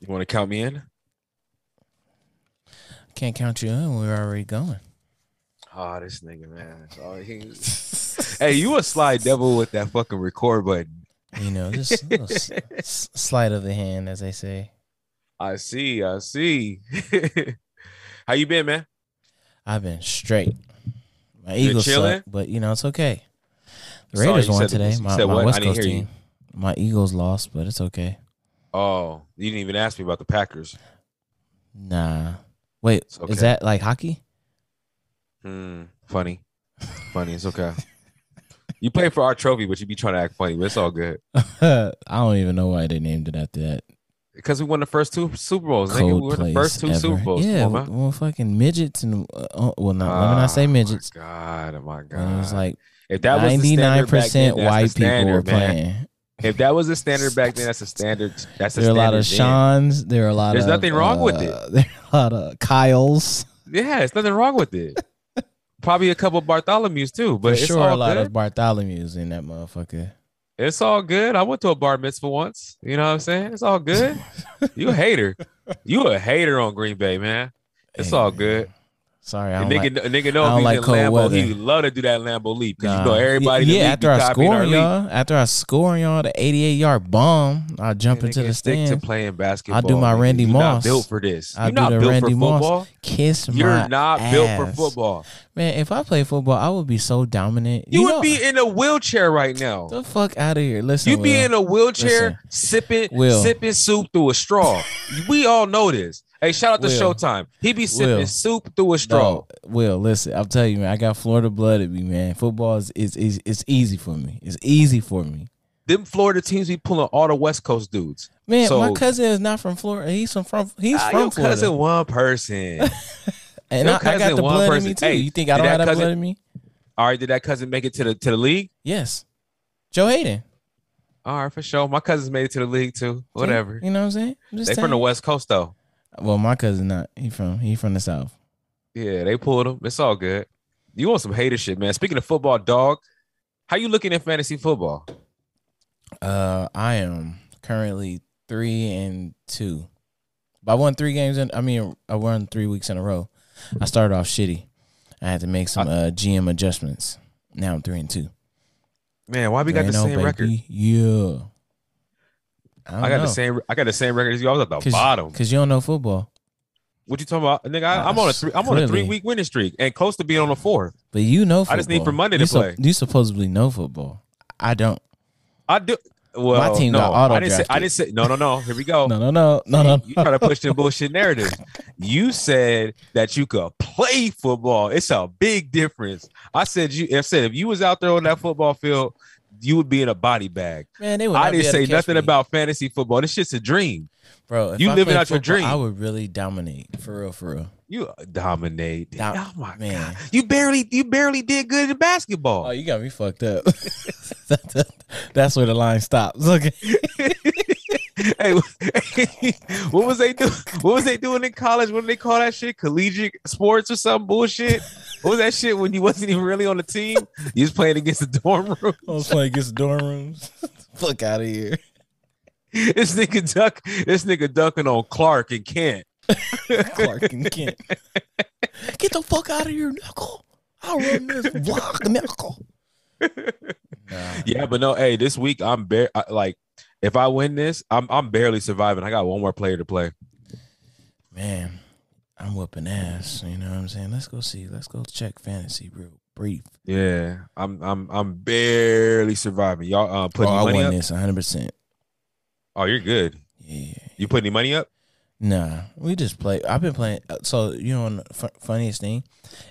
You want to count me in? Can't count you in. We're already going. Oh, this nigga, man. Oh, he... hey, you a slide devil with that fucking record button. You know, just a little s- s- sleight of the hand, as they say. I see. I see. How you been, man? I've been straight. My You Eagles chilling? suck, but you know it's okay. The Raiders you won today. My, my? West Coast hear you. team. My Eagles lost, but it's okay. Oh, you didn't even ask me about the Packers. Nah. Wait, okay. is that like hockey? Hmm. Funny. Funny. It's okay. You play for our trophy, but you be trying to act funny, but it's all good. I don't even know why they named it after that. Because we won the first two Super Bowls. Nigga. Cold We won the first two ever. Super Bowls. Yeah, Come on, man. well, fucking midgets and uh, uh, well, not let me not say Oh, midgets. God, oh my God. it was like if that was ninety nine standard back then, percent white people standard, were man. If that was the standard back then, that's a standard. That's a There are a lot of. Sean's. There are a lot of There's of. nothing wrong with it. uh, There are a lot of Kyles. Yeah, it's nothing wrong with it. Probably a couple Bartholomew's too, but For it's sure, all a lot good. of Bartholomew's in that motherfucker. It's all good. I went to a bar mitzvah once. You know what I'm saying? It's all good. you a hater. You a hater on Green Bay, man. It's Hey, all man. good. Sorry, I don't nigga, like. nigga know I don't like cold Lambeau, weather. he love to do that Lambeau leap because Nah. you know everybody. Yeah, after I score our on leap. y'all, after I score y'all, the 88 yard bomb, I jump Man, into the stick to stand, playing basketball. I do my. Randy You're Moss. Not built for this. I You're do not the built Randy for Moss. football. kiss You're my not built for football. Man, if I play football, I would be so dominant. You, would know- be in a wheelchair right now. the fuck out of here. Listen, you'd be Will. in a wheelchair Listen. sipping Will. sipping soup through a straw. we all know this. Hey, shout out to Will. Showtime. He be sipping Will. soup through a straw. No, Will, listen, I'm telling you, man, I got Florida blood in me, man. Football is, is is it's easy for me. It's easy for me. Them Florida teams be pulling all the West Coast dudes. Man, So- my cousin is not from Florida. He's from from he's Ah, from your Florida. cousin one person. and your I, I got the one blood in me too. Hey, you think I don't have that that cousin- blood in me? all right, did that cousin make it to the to the league? Yes. Joe Haden. All right, for sure. My cousins made it to the league too. Whatever. You know what I'm saying? I'm They from the. West Coast though. Well, my cousin not. He from he from the South. Yeah, they pulled him. It's all good. You want some hater shit, man. Speaking of football, dog, how you looking at fantasy football? Uh, I am currently three and two. But I won three games in. I mean, I won three weeks in a row. I started off shitty. I had to make some uh, GM adjustments. Now I'm three and two. Man, why we got the same no record? Yeah. I, I got the same. I got the same record as you. I was at the Cause, bottom. Cause you don't know football, What you talking about, nigga? I, I'm ah, on a three. I'm on a three week winning streak and close to being on a four. but you know. Football. I just need for Monday to you sup- play. you supposedly know football. I don't. I do. Well, team no, got I didn't say. I didn't say. No, no, no. Here we go. No, no, no, no, no. You try to push the bullshit narrative. You said that you could play football. It's a big difference. I said you. I said if you was out there on that football field, you would be in a body bag. Man, they would I didn't say nothing me. about fantasy football. This shit's a dream. bro. If you I living out your dream. I would really dominate for real, for real. You uh, dominate. Dom- oh my man. god. You barely. You barely did good in basketball. Oh, you got me fucked up. That- that- that's where the line stops. Okay. hey, what was they doing? What was they doing in college? What did they call that shit? Collegiate sports or some bullshit? What was that shit when you wasn't even really on the team? You was playing against the dorm room. I was playing against the dorm rooms. Fuck out of here. This nigga duck. This nigga ducking on Clark and Kent. Clark and Kent. Get the fuck out of here, Knuckle. I'll run this block, Knuckle. Nah. Yeah, but no. Hey, this week I'm bare. Like, if I win this, I'm I'm barely surviving. I got one more player to play. Man, I'm whooping ass. You know what I'm saying? Let's go see. Let's go check fantasy real brief. Yeah, I'm I'm I'm barely surviving. Y'all uh, Oh, putting I money won up? this 100%. Oh, you're good. Yeah. You put any money up? Nah, we just play. I've been playing. So you know, the fu- funniest thing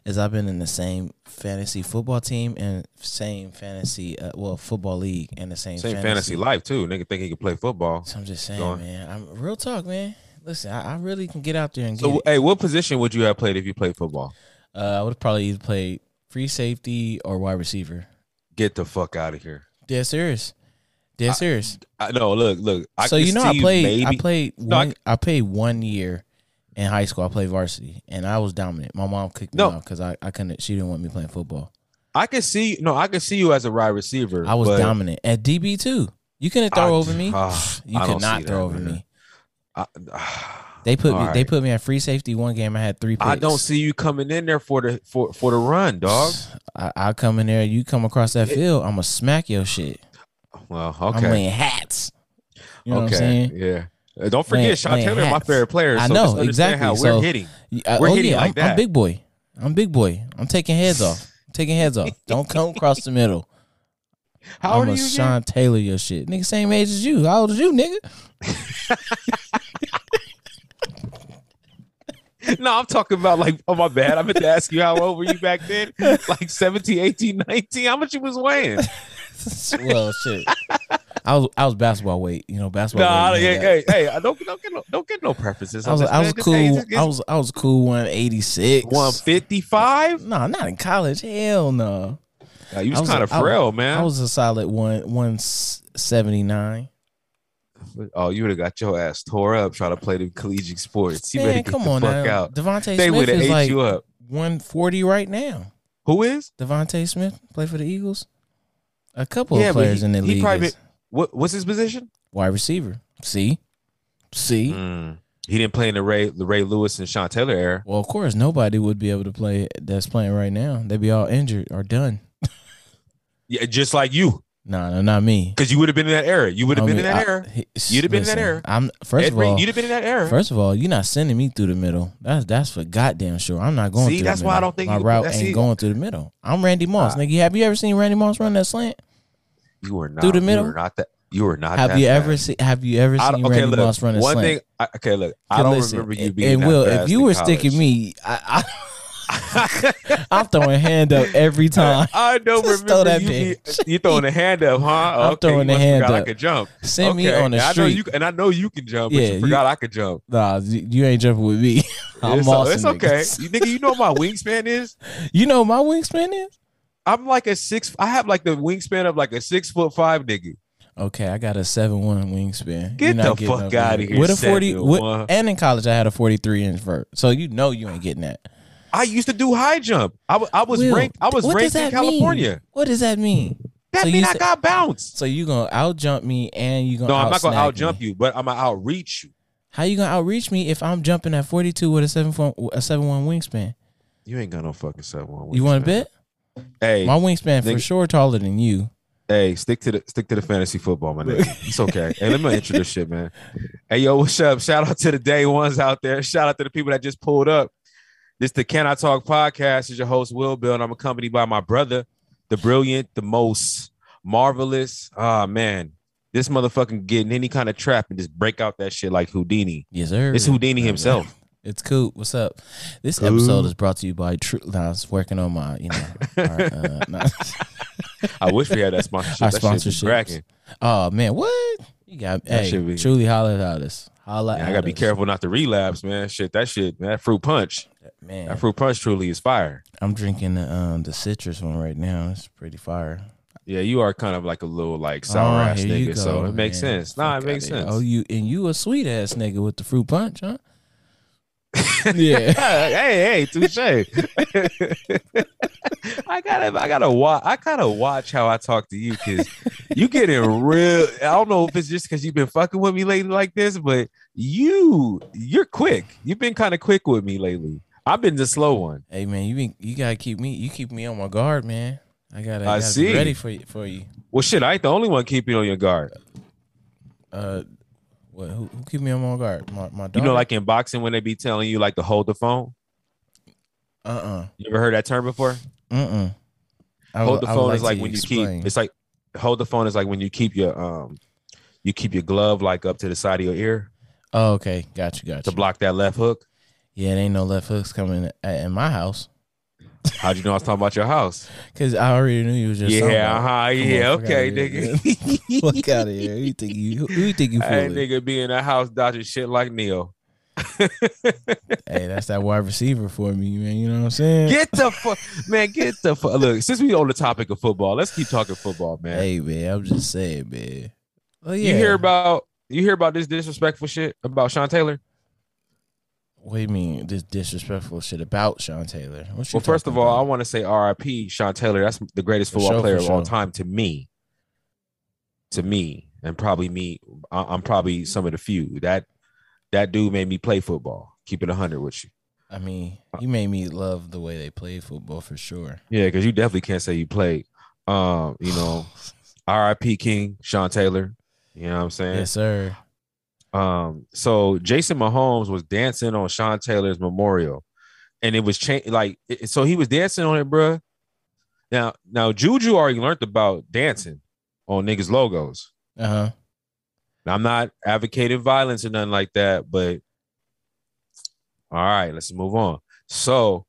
is I've been in the same fantasy football team and same fantasy, uh, well, football league and the same Same fantasy life too. Nigga think he can play football. So I'm just saying, Go on. man. I'm real talk, man. Listen, I, I really can get out there and get. So, it. hey, what position would you have played if you played football? Uh, I would probably either play free safety or wide receiver. Get the fuck out of here. Dead serious. Dead serious. I, no, look, look. I so you know, I played. Maybe, I played. No, I One, I, played one year in high school. I played varsity, and I was dominant. My mom kicked me No. out because I, I couldn't. She didn't want me playing football. I can see. No, I can see you as a wide receiver. I was dominant at DB too. You couldn't throw I- over me. ah, you could don't throw that, over man. me. I, They put me. All They put me at free safety one game. I had three. Picks. I don't see you coming in there for the for for the run, dog. I, I come in there. You come across that It- field. I'm gonna smack your shit. Well, okay. I'm laying hats. You know okay, what I'm saying? yeah. Uh, Don't forget, Sean laying Taylor, my favorite player. I so know, exactly. How So- we're hitting. We're oh hitting yeah, like I'm, that. I'm big boy. I'm big boy. I'm taking heads off. I'm taking heads off. Don't come across the middle. How I'm are a you? again? Sean Taylor your shit. Nigga, same age as you. How old is you, nigga? No, I'm talking about like, oh my bad. I meant to ask you how old were you back then? Like 17, 18, 19? How much you was weighing? well, shit. I was I was basketball weight. You know, basketball. Nah, weight, hey, hey, hey, I don't, don't get no, don't get no preferences. I was I was cool. hey, just- I was I was cool. One eighty six. 155. No, not in college. Hell no. Yeah, you I was, was kind of I frail, man. I was a solid one one seventy nine. oh, you would have got your ass tore up trying to play the collegiate sports. You better Man, get come the on fuck now. out. Devontae They Smith is ate like you up. one forty right now. Who is? DeVonta Smith play for the Eagles. A couple Yeah, of players he- in the league probably is What? What's his position? wide receiver. See, see. Mm. He didn't play in the Ray the Ray Lewis and Sean Taylor era. Well, of course, nobody would be able to play that's playing right now. They'd be all injured or done. Yeah, just like you, No, no, not me. because you would have been in that era. You would have I been in that I- era. he- You'd have been in that era. I'm first Ed of all. you'd have been in that era. First of all, you're not sending me through the middle. That's that's for goddamn sure. I'm not going. See, through that's the why I don't think my you- route ain't going through the middle. I'm Randy Moss, Ah. nigga. Have you ever seen Randy Moss run that slant? You were not through the middle? You were not that. You were not. Have that you bad. ever seen? Have you ever seen okay, Randy look. Moss run a one slant? thing. I, okay, look. I don't listen, remember you being And Will, if you were college. sticking me, I, I, I'm throwing a hand up every time. I don't Just throw remember that you. Be, you throwing a hand up, huh? I'm okay, throwing the hand up. I could jump. Send me on the and I know street. you, and I know you can jump, but Yeah, you you- forgot I could jump. Nah, you ain't jumping with me. I'm it's, Moss. it's okay. You nigga, you know what my wingspan is? You know what my wingspan is? I'm like a six. I have like the wingspan of like a six foot five nigga. Okay, I got a seven one wingspan. Get the fuck outta there. here, With a forty, with, and in college I had a forty three inch vert. So you know you ain't getting that. I used to do high jump. I, I was Will, ranked. I was ranked in that mean? California. What does that mean? That So mean I got bounced. So you gonna out jump me and you gonna No, I'm not gonna out out jump you, but I'm gonna outreach you. How you gonna outreach me if I'm jumping at forty two with a seven one a seven one wingspan? You ain't got no fucking seven one. You want to bet? Hey, My wingspan for sure taller than you. hey, stick to the stick to the fantasy football, my nigga. It's okay. hey, let me intro this shit, man. Hey, yo, what's up? Shout out to the day ones out there. Shout out to the people that just pulled up. This the Can I Talk podcast. Is your host Will Bill, and I'm accompanied by my brother, the brilliant, the most marvelous. Ah man, this motherfucking getting any kind of trap and just break out that shit like Houdini. Yes, sir. It's Houdini himself. It's cool. What's up? This Cool. episode is brought to you by True. Nah, I was working on my, you know, our, uh, nah. I wish we had that sponsorship. Our that shit be sponsorships. cracking. Oh man, what? You got That hey, should be- truly holla at us. Holla Yeah, at I gotta be careful not to relapse, man. Shit, that shit, man. That fruit punch. Man, That fruit punch truly is fire. I'm drinking the um the citrus one right now. It's pretty fire. Yeah, you are kind of like a little like sour Oh, ass here you nigga, so go, it makes sense. Nah, it makes outta here. sense. Oh, you and you a sweet ass nigga with the fruit punch, huh? Yeah. hey, hey, touche. I gotta, I gotta watch. I gotta watch how I talk to you because you getting real. I don't know if it's just because you've been fucking with me lately like this, but you, you're quick. You've been kind of quick with me lately. I've been the slow one. Hey man, you been, you gotta keep me you keep me on my guard, man. I gotta, I gotta see. be ready for you for you. Well, shit, I ain't the only one keeping on your guard. Uh, what? Who, who keep me on my guard? My my daughter. You know, like in boxing when they be telling you like to hold the phone. uh uh You ever heard that term before? uh uh. hold the phone is like when you keep. It's like hold the phone is like when you keep your um, you keep your glove like up to the side of your ear Oh, okay, got you, got to block that left hook. Yeah, it ain't no left hooks coming at, in my house How'd you know I was talking about your house? because I already knew you was just. yeah, uh-huh, yeah, on, okay, nigga. Fuck out of here! Who you think you? Who, you think you Hey, nigga, be in the house dodging shit like Neo. Hey, that's that wide receiver for me, man. You know what I'm saying? Get the fuck, man. Get the fuck. Look, since we on the topic of football, let's keep talking football, man. Hey, man, I'm just saying, man. Oh yeah. You hear about you hear about this disrespectful shit about Sean Taylor? What do you mean this disrespectful shit about Sean Taylor? Well, first of all, I want to say R.I.P. Sean Taylor. That's the greatest For football sure, player of all time to me. To me, and probably me. I'm probably some of the few that that dude made me play football. Keep it hundred with you. I mean, you made me love the way they played football for sure. Yeah, because you definitely can't say you played. Um, you know, R.I.P. King, Sean Taylor. You know what I'm saying? Yes, sir. Um, so Jason Mahomes was dancing on Sean Taylor's memorial, and it was changed. Like, it- so he was dancing on it, bruh. Now, now Juju already learned about dancing on niggas' logos. Uh huh. I'm not advocating violence or nothing like that, but all right, let's move on. So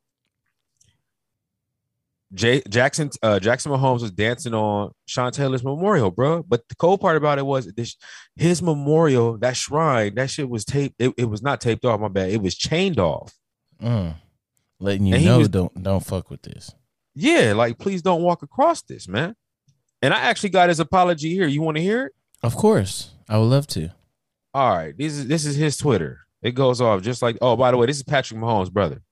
Jay, Jackson uh, Jackson Mahomes was dancing on Sean Taylor's memorial, bro. But the cool part about it was this, his memorial, that shrine, that shit was taped. It, it was not taped off. My bad. It was chained off. Mm. Letting you And know, was- don't don't fuck with this. Yeah, like please don't walk across this, man. And I actually got his apology here. You want to hear it? Of course, I would love to. All right, this is this is his Twitter. It goes off just like. Oh, by the way, this is Patrick Mahomes' brother.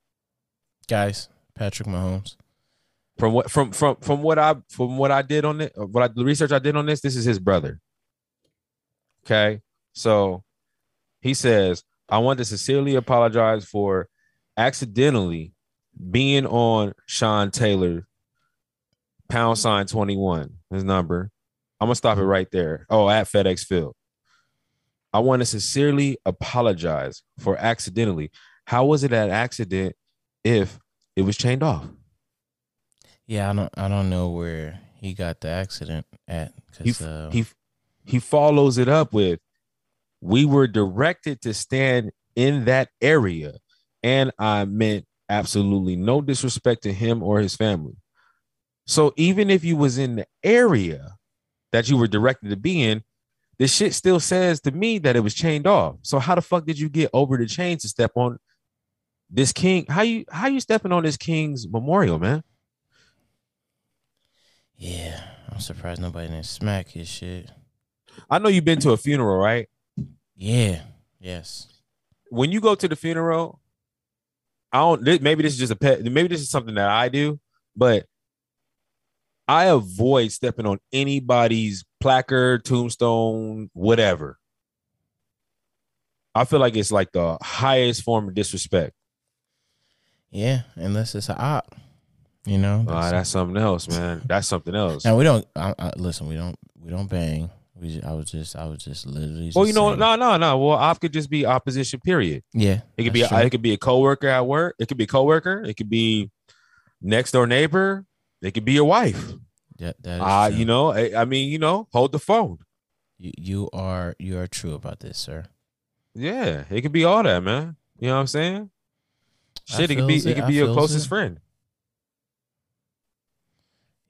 Guys, Patrick Mahomes. From what from from from what I from what I did on it, uh, what I the research I did on this, this is his brother. Okay, so he says, "I want to sincerely apologize for accidentally being on Sean Taylor pound sign twenty one his number. I'm gonna stop it right there. Oh, at FedEx Field. I want to sincerely apologize for accidentally. How was it an accident if it was chained off? Yeah, I don't I don't know where he got the accident at he because uh, he he follows it up with we were directed to stand in that area and i meant absolutely no disrespect to him or his family. So even if you was in the area that you were directed to be in this shit still says to me that it was chained off. So how the fuck did you get over the chain to step on this king? How you how you stepping on this king's memorial man yeah, I'm surprised nobody didn't smack his shit. i know you've been to a funeral right Yeah, yes. when you go to the funeral, I don't. Maybe this is just a pet. Maybe this is something that I do, but I avoid stepping on anybody's placard, tombstone, whatever. I feel like it's like the highest form of disrespect. Yeah, unless it's a op, you know. Ah, that's- that's something else, man. That's something else. now we don't. I, I, listen, we don't. We don't bang. We. Just, I was just. I was just literally. Well, you know, saying. no, no, no. Well, op could just be opposition. Period. Yeah, It could be. A, it could be a coworker at work. It could be a coworker. It could be next door neighbor. It could be your wife. Yeah, that is Uh, you know, I, I mean, you know, hold the phone. you, you are you are true about this, sir. Yeah, it could be all that, man. You know what I'm saying? Shit, it could be it it, could be your closest it. friend.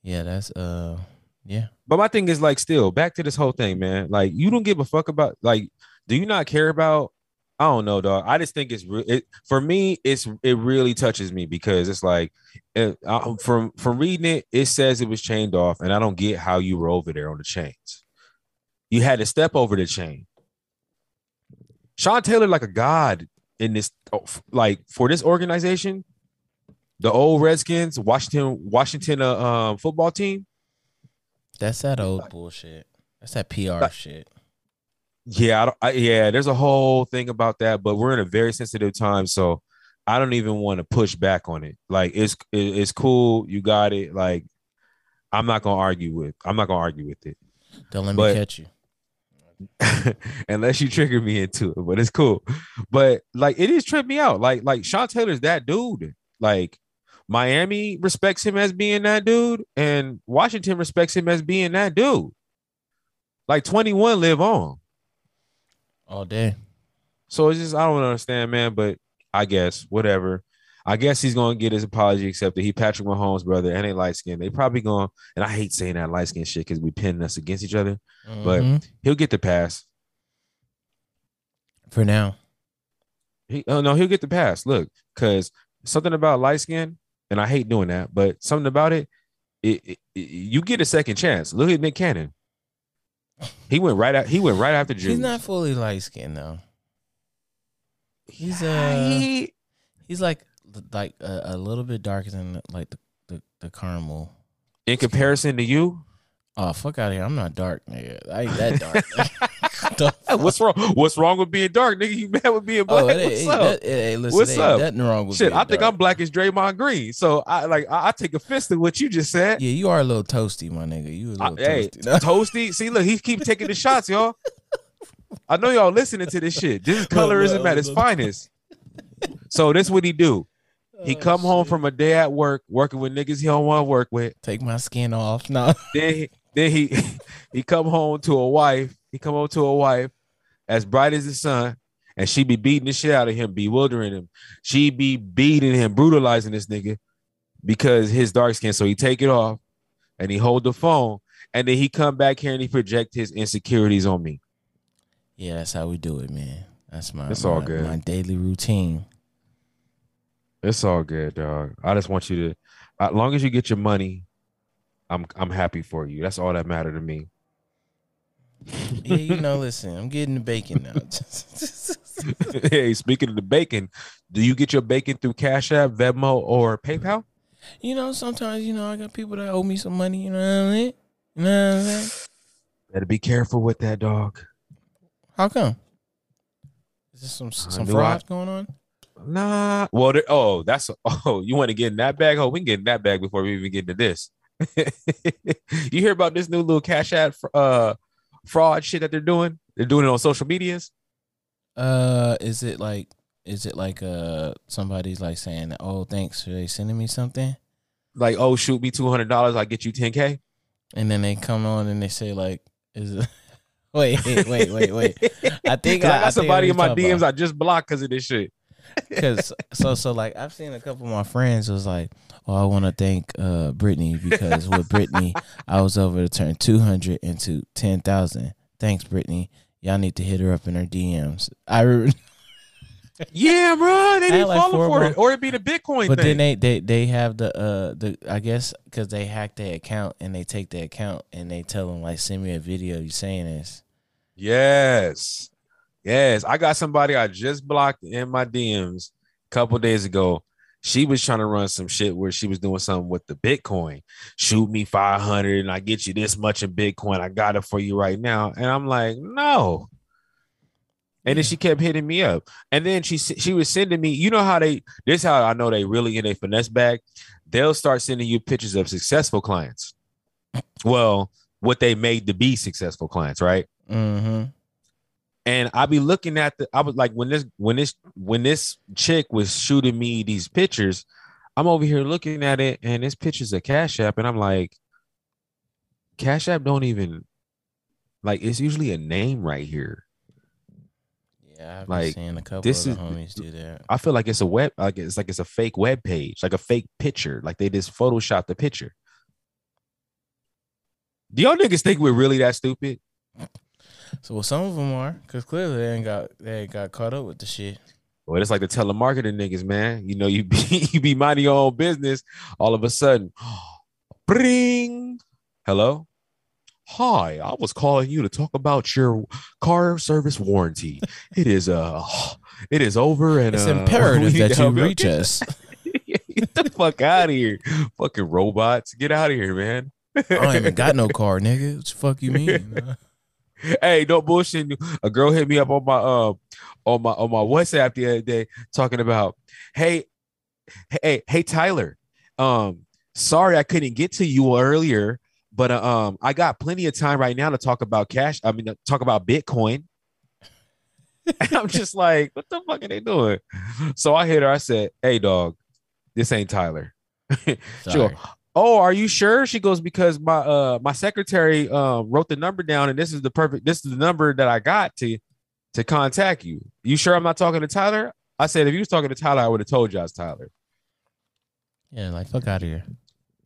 Yeah, that's uh, yeah. But my thing is like still back to this whole thing, man. Like you don't give a fuck about like do you not care about I don't know, dog. I just think it's re- it for me. It's it really touches me because it's like it, I, from from reading it, it says it was chained off, and I don't get how you were over there on the chains. You had to step over the chain. Sean Taylor, like a god in this, like for this organization, the old Redskins, Washington Washington uh, um, football team. That's that old bullshit. That's that PR Like- shit. Yeah, I don't, I, yeah. There's a whole thing about that, but we're in a very sensitive time, so I don't even want to push back on it. Like it's it- it's cool, you got it. Like I'm not gonna argue with. I'm not gonna argue with it Don't let me catch you. unless you trigger me into it. But it's cool. But like it is tripped me out. Like like Sean Taylor's that dude. Like Miami respects him as being that dude, and Washington respects him as being that dude. Like 21 live on. all day. So it's just I don't understand, man. But I guess whatever. I guess he's gonna get his apology accepted. He Patrick Mahomes' brother and they light skin. They probably gonna, and I hate saying that light skin shit because we pinning us against each other. But- Mhm. He'll get the pass. for now, He oh no, he'll get the pass. Look, because something about light skin, and I hate doing that, but something about it, it, it- it- you get a second chance. Look at Nick Cannon. He went right out. He went right after Jews. he's not fully light skinned though. He's uh, He- he's like like a, a little bit darker than like the, the the caramel. in comparison to you. Oh fuck out of here! I'm not dark, nigga. I ain't that dark. What what's wrong? What's wrong with being dark, nigga? You mad with being oh, black? Oh, What's ain't, up? that- ain't- listen, What's up? Nothing wrong with Shit, I think dark. I'm black as Draymond Green. So I like I, I take offense to what you just said. Yeah, you are a little toasty, my nigga. You a little hey, toasty. toasty. See, look, he keep taking the shots, y'all. I know y'all listening to this shit. This is colorism at its finest. So this what he do. He Oh, come home from a day at work, working with niggas he don't want to work with. take my skin off. No, Then he, then he he come home to a wife. He come over to a wife as bright as the sun, and she be beating the shit out of him, bewildering him. She be beating him, brutalizing this nigga because his dark skin. So he take it off and he hold the phone, and then he come back here and he project his insecurities on me. yeah, that's how we do it, man. That's my. It's all my- good. My daily routine. It's all good, dog. I just want you to, as long as you get your money, I'm I'm happy for you. That's all that matter to me. Yeah, you know. listen, I'm getting the bacon now. hey, speaking of the bacon, do you get your bacon through Cash App, Venmo, or PayPal? you know, sometimes you know I got people that owe me some money. You know what I mean? You know what I'm saying? Better be careful with that dog. How come? Is there some some fraud going on? Nah. Well, there, oh, that's oh, you want to get in that bag? Oh, we can get in that bag before we even get into this. you hear about this new little Cash App uh fraud shit that they're doing? They're doing it on social medias. Uh, is it like is it like uh somebody's like saying, "Oh, thanks, for they sending me something?" Like, oh, shoot me two hundred dollars, I get you ten k. And then they come on and they say like, "Is it?" wait, wait, wait, wait. I think I, I- I got think somebody in my DMs talking I just blocked because of this shit. Because so so like I've seen a couple of my friends was like, "Oh, I want to thank uh Brittany because with Brittany I was able to turn two hundred into ten thousand. Thanks, Brittany. Y'all need to hit her up in her DMs. I re- Yeah, bro, they I need had like falling for it, or it be the Bitcoin but thing. then they, they they have the uh the I guess because they hack their account and they take their account and they tell them like send me a video you saying this. Yes. Yes. I got somebody I just blocked in my DMs a couple days ago. She was trying to run some shit where she was doing something with the Bitcoin. Shoot me 500 and I get you this much in Bitcoin. I got it for you right now. And I'm like, no. And then she kept hitting me up. And then she she was sending me, you know how they this how I know they really in a finesse bag. They'll start sending you pictures of successful clients. Well, what they made to be successful clients, right? Mm-hmm. And I be looking at the I was like when this when this when this chick was shooting me these pictures, I'm over here looking at it and this picture's a Cash App and I'm like Cash App don't even like it's usually a name right here. Yeah, I've Like, seeing a couple this of the is- homies do that. I feel like it's a web like it's like it's a fake web page, like a fake picture, like they just photoshopped the picture. Do y'all niggas think we're really that stupid? So well, some of them are because clearly they ain't got they ain't got caught up with the shit. Well, it's like the telemarketing niggas, man. You know, you be you be minding your own business. All of a sudden, bring. Hello. Hi, I was calling you to talk about your car service warranty. It is uh, it is over, and It's uh, imperative that you reach Okay. us. Get the fuck out of here, fucking robots! Get out of here, man. I don't even got no car, nigga. What the fuck you mean? Hey, no bullshit. A girl hit me up on my um on my on my WhatsApp the other day talking about, hey, hey, hey, Tyler. Um, sorry I couldn't get to you earlier, but uh, um, I got plenty of time right now to talk about cash. I mean, talk about Bitcoin. I'm just like, what the fuck are they doing? So I hit her. I said, hey, dog, this ain't Tyler. Sorry. Oh, are you sure? She goes, because my uh my secretary um wrote the number down and this is the perfect this is the number that I got to to contact you. You sure I'm not talking to Tyler? I said if you was talking to Tyler, I would have told you I was Tyler. Yeah, like fuck out of here.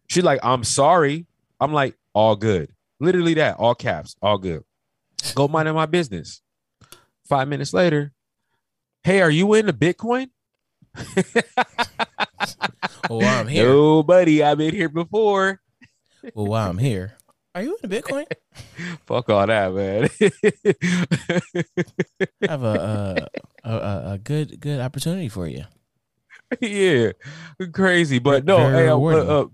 She's like, I'm sorry. I'm like, all good. Literally that, all caps, all good. Go minding my business. Five minutes later, hey, are you into Bitcoin? Well, while I'm here, No, buddy, I've been here before. well, while I'm here, are you into Bitcoin? Fuck all that, man. I have a a, a a good good opportunity for you. yeah, crazy, but no, Very hey, uh,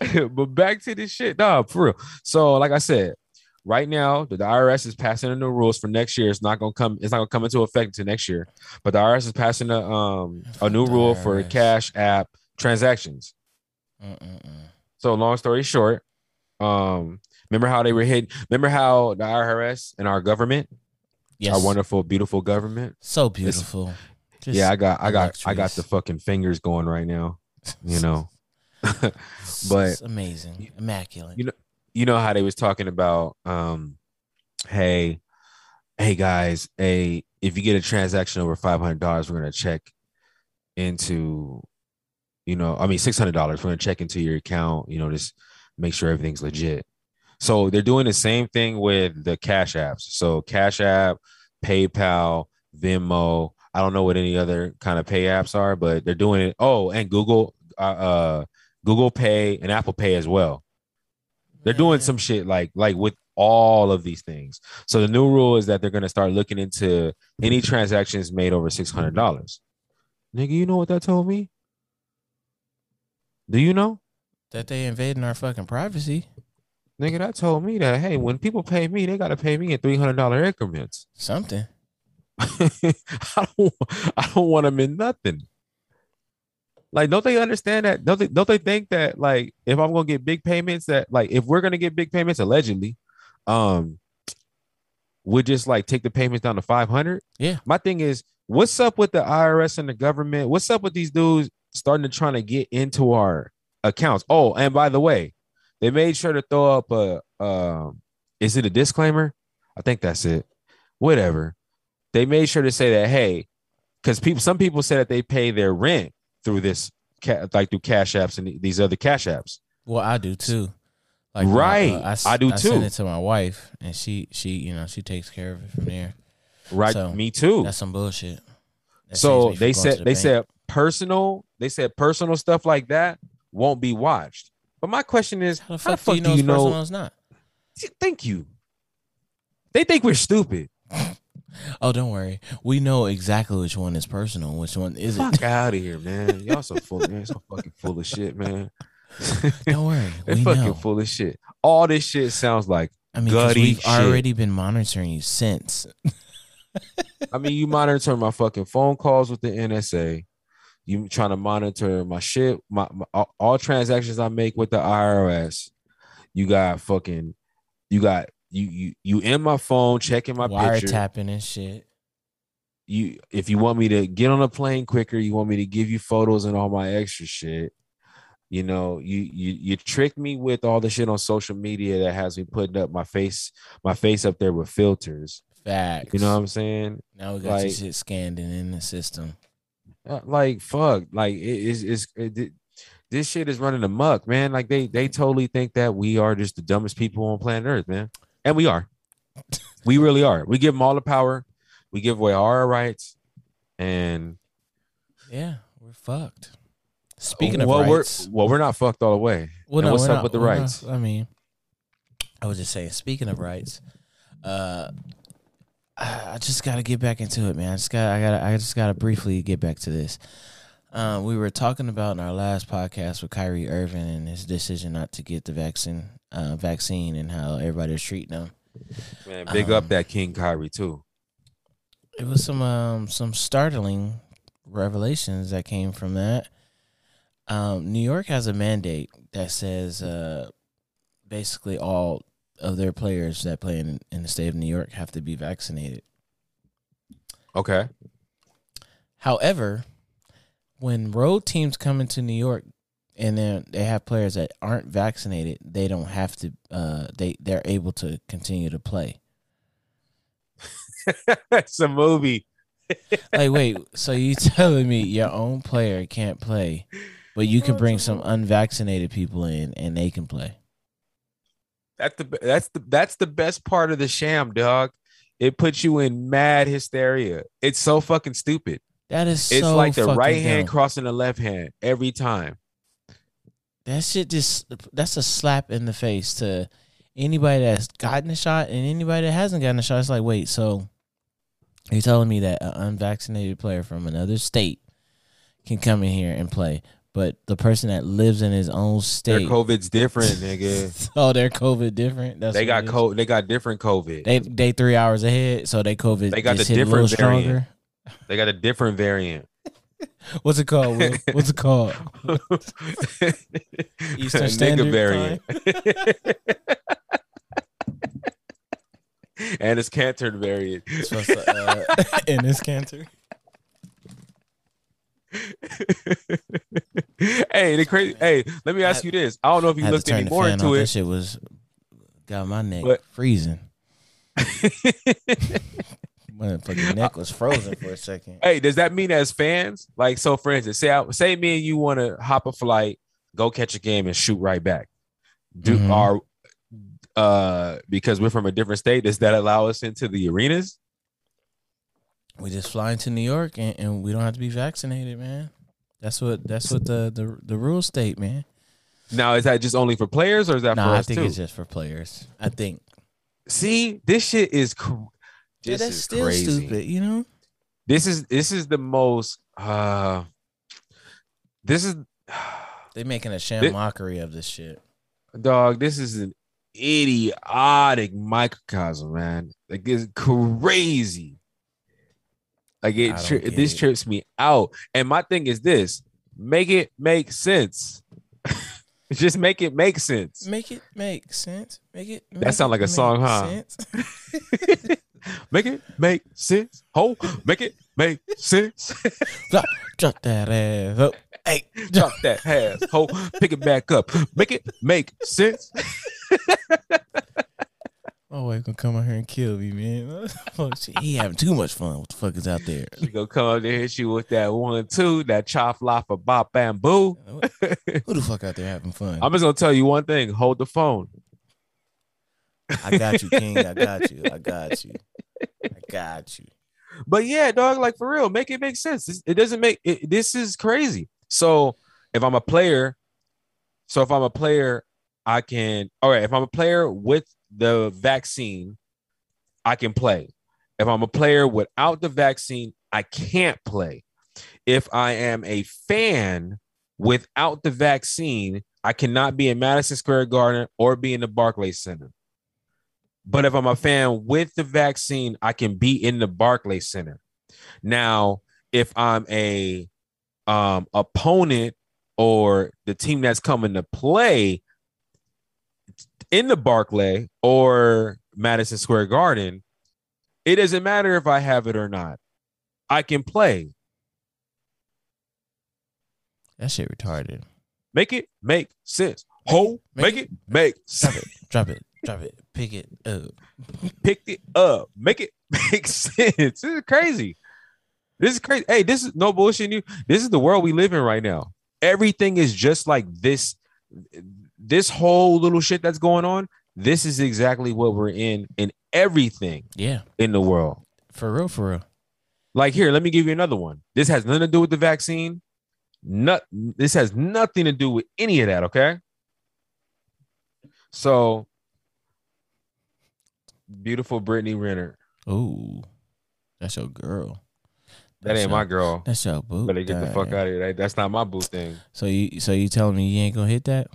uh, but back to this shit, nah, for real. So, like I said, right now the, IRS is passing a new rules for next year. It's not gonna come. It's not gonna come into effect until next year. But the IRS is passing a um a new rule for Cash App transactions. Mm-mm-mm. So long story short, um, remember how they were hit? Remember how the IRS and our government, Yes. our wonderful, beautiful government. so beautiful. Just yeah, I got, I got, I got the fucking fingers going right now. You know, but It's amazing, immaculate. You know- you know how they was talking about, um, hey, hey guys, hey, if you get a transaction over five hundred dollars, we're gonna check into, you know, I mean six hundred dollars. We're gonna check into your account. You know, just make sure everything's legit. So they're doing the same thing with the Cash apps. So Cash App, PayPal, Venmo. I don't know what any other kind of pay apps are, but they're doing it. Oh, and Google, uh, uh Google Pay and Apple Pay as well. They're doing some shit like like with all of these things. So the new rule is that they're gonna start looking into any transactions made over six hundred dollars. Nigga, you know what that told me? Do you know? that they invading our fucking privacy. Nigga, that told me that hey, when people pay me, they gotta pay me in three hundred dollar increments. Something. I don't I don't want them in nothing. Like, don't they understand that? Don't they don't they think that like if I'm gonna get big payments, that like if we're gonna get big payments allegedly, um we just like take the payments down to 500. Yeah. My thing is, what's up with the IRS and the government? What's up with these dudes starting to trying to get into our accounts? Oh, and by the way, they made sure to throw up a um is it a disclaimer? I think that's it. Whatever. They made sure to say that, hey, because people some people say that they pay their rent through this like through cash apps and these other cash apps. Well, I do too. Like Right. I do I too. send it to my wife, and she she you know she takes care of it from there. Right. So, Me too. That's some bullshit. That so saves me from they said the they bank. said personal they said personal stuff like that won't be watched but my question is How the how the fuck, do you know do you know not. thank you they think we're stupid Oh, don't worry. We know exactly which one is personal, which one isn't. fuck out of here man y'all so full man so fucking full of shit man Don't worry. they're fucking know. full of shit all this shit sounds like I mean, we've shit. already been monitoring you since. i mean you monitor my fucking phone calls with the nsa you trying to monitor my shit my, my all, all transactions i make with the irs you got fucking you got you you you in my phone checking my picture. Wiretapping and shit. you if you want me to get on a plane quicker you want me to give you photos and all my extra shit. You know you you you trick me with all the shit on social media that has me putting up my face my face up there with filters. Facts. you know what i'm saying? Now we got your shit scanned and in the system. Uh, like fuck. Like it is it's, it, this shit is running amok man. Like they they totally think that we are just the dumbest people on planet earth man and we are we really are we give them all the power we give away all our rights and Yeah, we're fucked. Speaking of well, rights, we're well, we're not fucked all the way. well, and what's up not- with the we're not- rights? I mean, I was just saying. Speaking of rights, uh, I I just got to get back into it, man. I just got, I got, I just got to briefly get back to this. Um, we were talking about in our last podcast with Kyrie Irving and his decision not to get the vaccine, uh, vaccine, and how everybody was treating him. Man, big Um, up that King Kyrie too. it was some um some startling revelations that came from that. Um, New York has a mandate that says uh, basically all of their players that play in, in the state of New York have to be vaccinated. Okay. However, when road teams come into New York and then they have players that aren't vaccinated, they don't have to. Uh, they they're able to continue to play. it's a movie. like wait so you telling me your own player can't play but you can bring some unvaccinated people in and they can play That's the that's the that's the best part of the sham, dog. It puts you in mad hysteria. It's so fucking stupid. That is so It's so like the right hand dumb. crossing the left hand every time. that shit just that's a slap in the face to anybody that's gotten a shot and anybody that hasn't gotten a shot it's like wait so you're telling me that an unvaccinated player from another state can come in here and play but the person that lives in his own state, Their. COVID's different, nigga. oh, their COVID different. That's they got it is? co- They got different COVID. They they three hours ahead, so they COVID. They got the different variant. stronger. They got a different variant. What's it called? Will? What's it called? Eastern Standard variant. and it's cancer variant. It's uh, in this cancer. hey, the crazy. Hey, let me ask you this. I don't know if you looked any more into off. That it. shit was got my neck But- freezing. My neck was frozen for a second. Hey, does that mean as fans, like, so for instance, say I, say me and you want to hop a flight, go catch a game, and shoot right back? Do Mhm. our uh because we're from a different state, does that allow us into the arenas? We just fly into New York and, and we don't have to be vaccinated, man. That's what that's what the the, the rules state, man. Now, is that just only for players, or is that No, for I think too? it's just for players. I think See, this shit is cr- yeah, this that's is still crazy. stupid, you know. This is this is the most uh this is They making a sham Thi- mockery of this shit. dog, this is an idiotic microcosm, man. Like it's crazy. Like it, tri- this it. trips me out. And my thing is this: make it make sense. Just make it make sense. Make it make sense. Make it. That make sound it like a song, make huh? make it make sense. Ho, make it make sense. drop, drop that ass up. Hey, Drop that ass. Ho, pick it back up. Make it make sense. My wife gonna come out here and kill me, man. He having too much fun. What the fuck is out there? She gonna come up there hit you with that one, two, that chop lapa bop bamboo. Who the fuck out there having fun? I'm just gonna tell you one thing: hold the phone. I got you, King. I got you. I got you. I got you. But yeah, dog, like for real, make it make sense. It doesn't make it, this is crazy. So if I'm a player, so if I'm a player, I can all right. If I'm a player with the vaccine, I can play. If I'm a player without the vaccine, I can't play. If I am a fan without the vaccine, I cannot be in Madison Square Garden or be in the Barclays Center. But if I'm a fan with the vaccine, I can be in the Barclays Center. Now, if I'm a um, opponent or the team that's coming to play in the Barclay or Madison Square Garden, it doesn't matter if I have it or not. I can play. That shit retarded. Make it make sense. Ho, Make make it make Drop it. Drop it. Drop it. Pick it up. Pick it up. Make it make sense. This is crazy. This is crazy. Hey, this is no bullshit. You. This is the world we live in right now. Everything is just like this. This whole little shit that's going on. This is exactly what we're in in everything Yeah. in the world. For real. For real. Like here, let me give you another one. This has nothing to do with the vaccine. Not this has nothing to do with any of that, okay? So beautiful Brittany Renner. Ooh. That's your girl. That That's ain't your- my girl. That's your boo. Better get the fuck out of here. That- That's not my boo thing. So you so you telling me you ain't gonna hit that?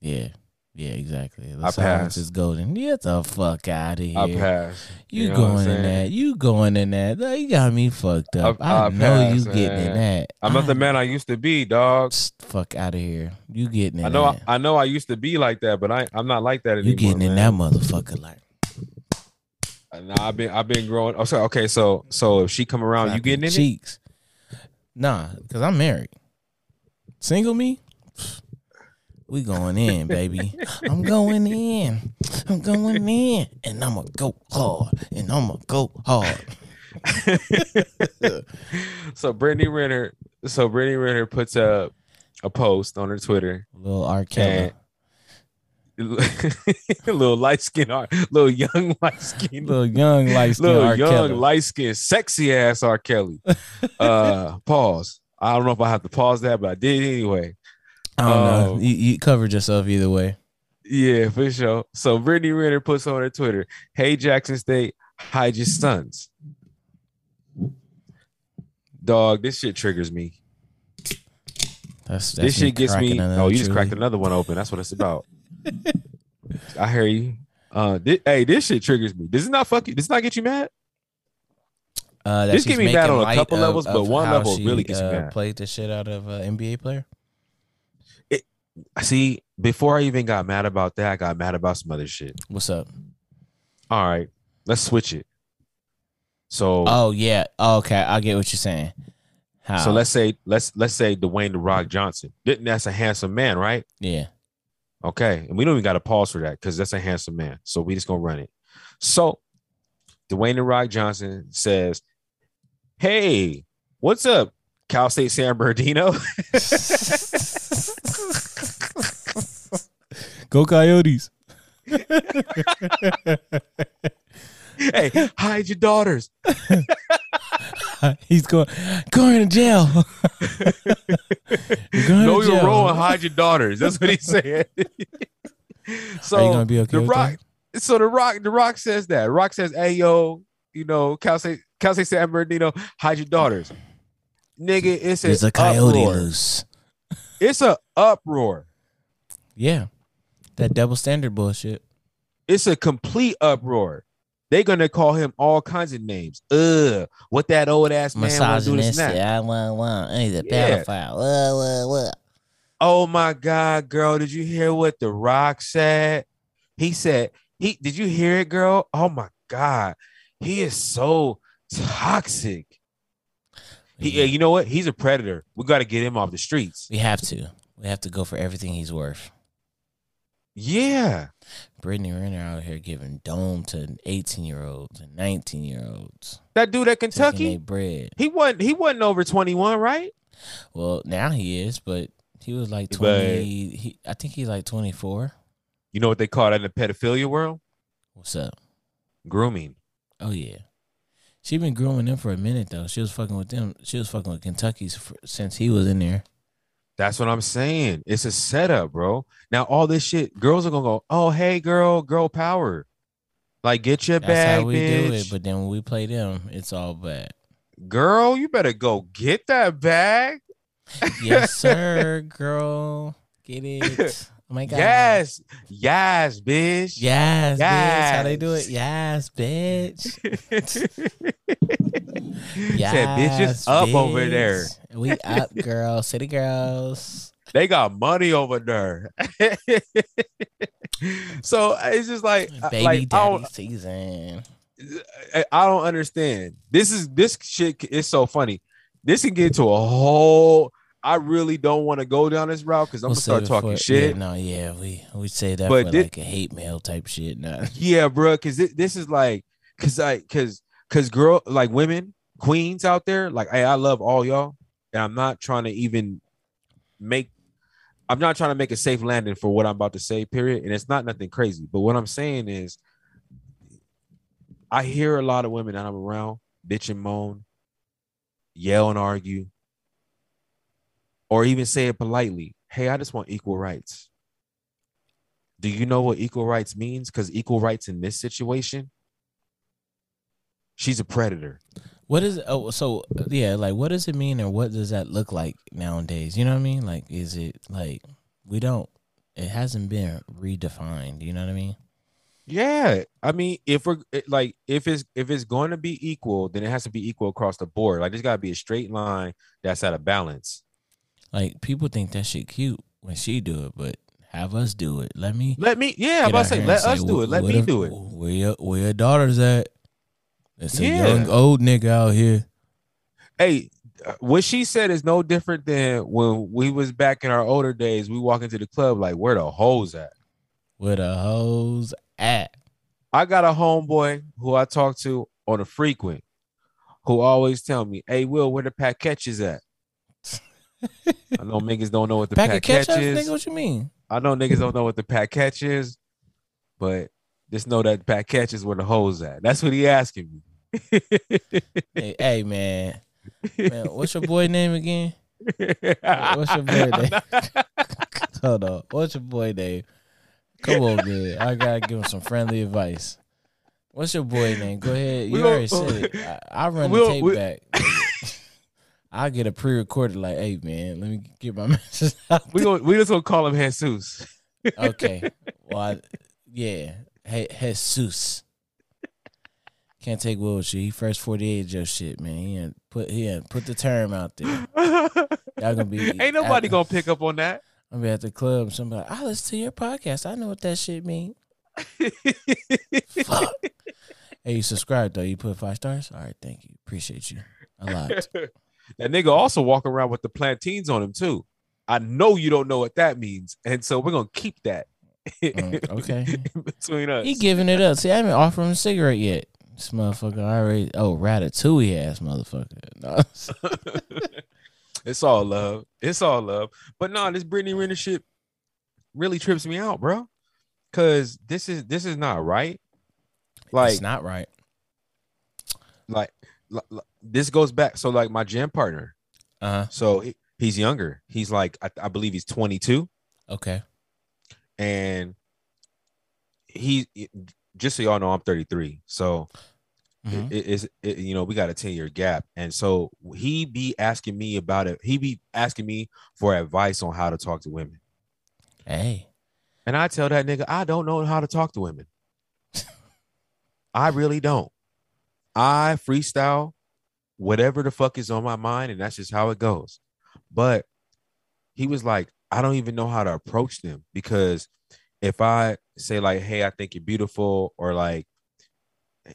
Yeah. Yeah, exactly. The I silence pass. is golden. Get the fuck out of here. I pass. You, know going in that. You going in that. You got me fucked up. I- I, I know pass, you getting in that. I'm not the man I used to be, dog. Fuck out of here. You getting in I know. I, that. I know. I used to be like that, but I I'm not like that anymore. you getting in that motherfucker like uh, Nah, I've been I've been growing. Oh, so okay. So so if she come around, you getting in it? cheeks. Nah, because I'm married. Single me? We going in, baby. I'm going in. I'm going in. And I'ma go hard. And I'ma go hard. so Brittany Renner, so Brittany Renner puts up a post on her Twitter. Little R. Kelly. Little light skin, R. little young light skin, Little young light skinned little young light skin, sexy ass R. Kelly. Uh, pause. I don't know if I have to pause that, but I did anyway. I don't know. um, You, you covered yourself either way. Yeah, for sure. So Brittany Renner puts on her Twitter, "Hey Jackson State, hide your sons." Dog, this shit triggers me. That's, that's this me shit gets me. Oh, you just cracked another one open. That's what it's about. I hear you. Uh, hey, this shit triggers me. Does it not fuck you? Does it not get you mad? Uh, This get me mad on a couple of- levels, but one level she, really gets me uh, mad. Played the shit out of an NBA player. See, before I even got mad about that, I got mad about some other shit. What's up? All right, let's switch it. So, Oh yeah. Oh, okay, I get what you're saying. How? so let's say let's let's say Dwayne the Rock Johnson. Didn't that's a handsome man, right? yeah. Okay, and we don't even got to pause for that because that's a handsome man. So we just gonna run it. So Dwayne the Rock Johnson says, "Hey, what's up, Cal State San Bernardino?" Go Coyotes. hey, hide your daughters. He's going going to jail. Going know to your jail. role and hide your daughters. That's what he said. so Are you gonna be okay the Rock, so the Rock, the Rock says that. Rock says, "Hey yo, you know, Cal State, Cal State San Bernardino, hide your daughters." Nigga, it's a a coyote uproar. loose. It's a uproar. Yeah. That double standard bullshit. It's a complete uproar. They're gonna call him all kinds of names. Ugh, what that old ass man want do this Misogynistic. and that. I want want. He's a Yeah. pedophile. Uh, uh, uh. Oh my god, girl, did you hear what the Rock said? He said, he did you hear it, girl? Oh my god, he is so toxic. He, Yeah. you know what? He's a predator. We got to get him off the streets. We have to. We have to go for everything he's worth. Yeah, Brittany Renner out here giving dome to 18 year olds and 19 year olds. that dude at Kentucky, bread. he wasn't. He wasn't over twenty one, right? Well, now he is, but he was like But- 20. He, I think he's like 24. You know what they call that in the pedophilia world? What's up? Grooming. Oh, yeah. She been grooming them for a minute, though. She was fucking with them. She was fucking with Kentucky's for, since he was in there. That's what I'm saying. It's a setup, bro. Now all this shit, girls are gonna go, oh hey girl, girl power. Like get your That's bag, how we bitch. do it. But then when we play them, it's all bad. Girl, you better go get that bag. Yes, sir, girl. Get it. Oh my god. Yes, yes, bitch. Yes, bitch. How they do it? Yes. Yes, bitch. Said bitch is up over there. We up, girl. City girls. They got money over there. so it's just like, uh, Baby like I daddy don't, season. I- don't understand. This is this shit is so funny. This can get to a whole. I really don't want to go down this route because I'm We'll gonna start talking for- shit. Yeah, no, yeah, we we say that But for thi- like a hate mail type shit. Nah. Yeah, bro, because this is like, because I, because, because girl, like women, queens out there, like, hey, I love all y'all, and I'm not trying to even make, I'm not trying to make a safe landing for what I'm about to say, period. And it's not nothing crazy, but what I'm saying is, I hear a lot of women that I'm around bitch and moan, yell and argue, or even say it politely. Hey, I just want equal rights. Do you know what equal rights means? Because equal rights in this situation, she's a predator. What is oh so yeah, like what does it mean and what does that look like nowadays? You know what I mean? Like is it like we don't it hasn't been redefined, you know what I mean? Yeah, I mean, if we're eh, like, if it's if it's going to be equal, then it has to be equal across the board. Like, there's got to be a straight line that's out of balance. Like people think that shit cute when she do it, but have us do it. Let me Let me, yeah, I'm about to say, let us say, do it. Let me if- do it. Where your where your daughter's at? It's a Yeah. young old nigga out here. Hey, what she said is no different than when we was back in our older days. We walk into the club like, where the hoes at? Where the hoes at? I got a homeboy who I talk to on a frequent, who always tell me, "Hey, Will, where the pack catches at?" I know niggas don't know what the Pack pack catch is. nigga. What you mean? I know niggas don't know what the pack catch is, but just know that pack catch is where the hoes at. That's what he asking me. Hey, hey, man. man, what's your boy name again? What's your boy name? Hold on. What's your boy name? Come on, man. I gotta give him some friendly advice. What's your boy name? Go ahead. You already said it. I, I run the tape we- back. I'll get a pre-recorded like, hey man, let me get my message out. We. We just gonna call him Jesus. Okay. Well, I, yeah. Hey, Jesus. Can't take Will you. He first 48 your shit, man. He ain't put he ain't put the term out there. Y'all gonna be Ain't nobody at- gonna pick up on that. I'm be at the club. Somebody, I listen to your podcast. I know what that shit mean. Fuck. hey, you subscribe though. You put five stars. All right, thank you. Appreciate you a lot. that nigga also walk around with the plantains on him too. I know you don't know what that means, and so we're gonna keep that Mm, okay. between us. He giving it up. See, I haven't offered him a cigarette yet. This motherfucker already. Oh, ratatouille ass motherfucker. No. it's all love. It's all love. But no, this Brittany Renner shit really trips me out, bro. Cause this is this is not right. Like it's not right. like, li- li- this goes back. So like my gym partner. Uh huh. So he, he's younger. He's like I, I believe he's 22, Okay. and he just so y'all know I'm 33. So Mhm. it is it, you know we got a 10 year gap and so he be asking me about it he be asking me for advice on how to talk to women Hey. and i tell that nigga i don't know how to talk to women i really don't i freestyle whatever the fuck is on my mind and that's just how it goes but he was like i don't even know how to approach them because if i say like hey i think you're beautiful or like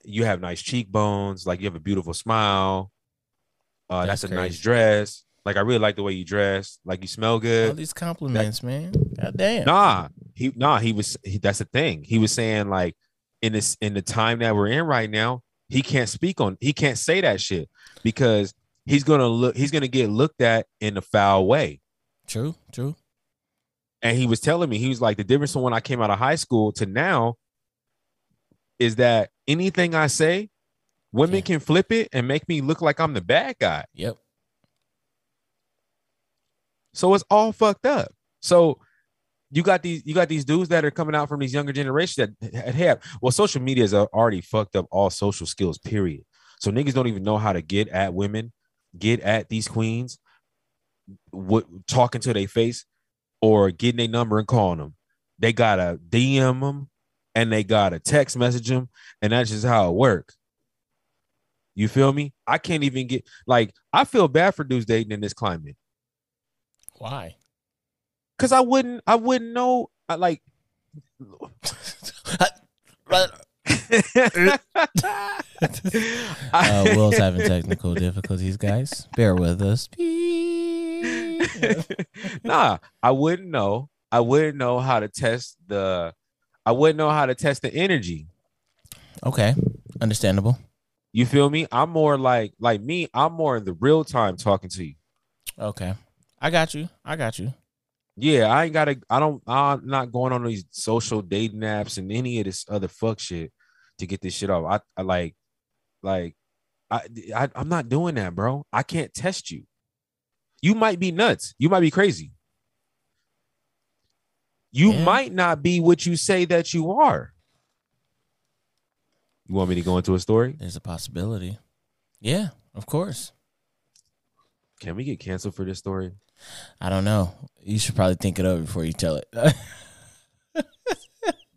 you have nice cheekbones, like you have a beautiful smile. Uh, that's, That's a nice dress. Like I really like the way you dress. Like you smell good. All these compliments, man. God damn. Nah, he nah. He was. He, that's the thing. He was saying like in this in the time that we're in right now, he can't speak on. He can't say that shit because he's gonna look. He's gonna get looked at in a foul way. True. True. And he was telling me he was like the difference from when I came out of high school to now is that anything I say, women Yeah. can flip it and make me look like I'm the bad guy. Yep. So it's all fucked up. So you got these you got these dudes that are coming out from these younger generations that have well, social media has already fucked up all social skills, period. So niggas don't even know how to get at women, get at these queens, what talking to their face or getting their number and calling them. They gotta DM them and they gotta text message them, and that's just how it works. You feel me? I can't even get like I feel bad for dudes dating in this climate. Why? Cause I wouldn't, I wouldn't know. I like. Uh, Will's having technical difficulties, guys. Bear with us. nah, I wouldn't know. I wouldn't know how to test the. I wouldn't know how to test the energy. Okay, understandable. You feel me? I'm more like like me. I'm more in the real time talking to you. Okay, I got you. I got you. Yeah, I ain't gotta. I don't. I'm not going on these social dating apps and any of this other fuck shit to get this shit off. I, I like, like, I, I I'm not doing that, bro. I can't test you. You might be nuts. You might be crazy. You Yeah. might not be what you say that you are. You want me to go into a story? There's a possibility. Yeah, of course. Can we get canceled for this story? I don't know. You should probably think it over before you tell it.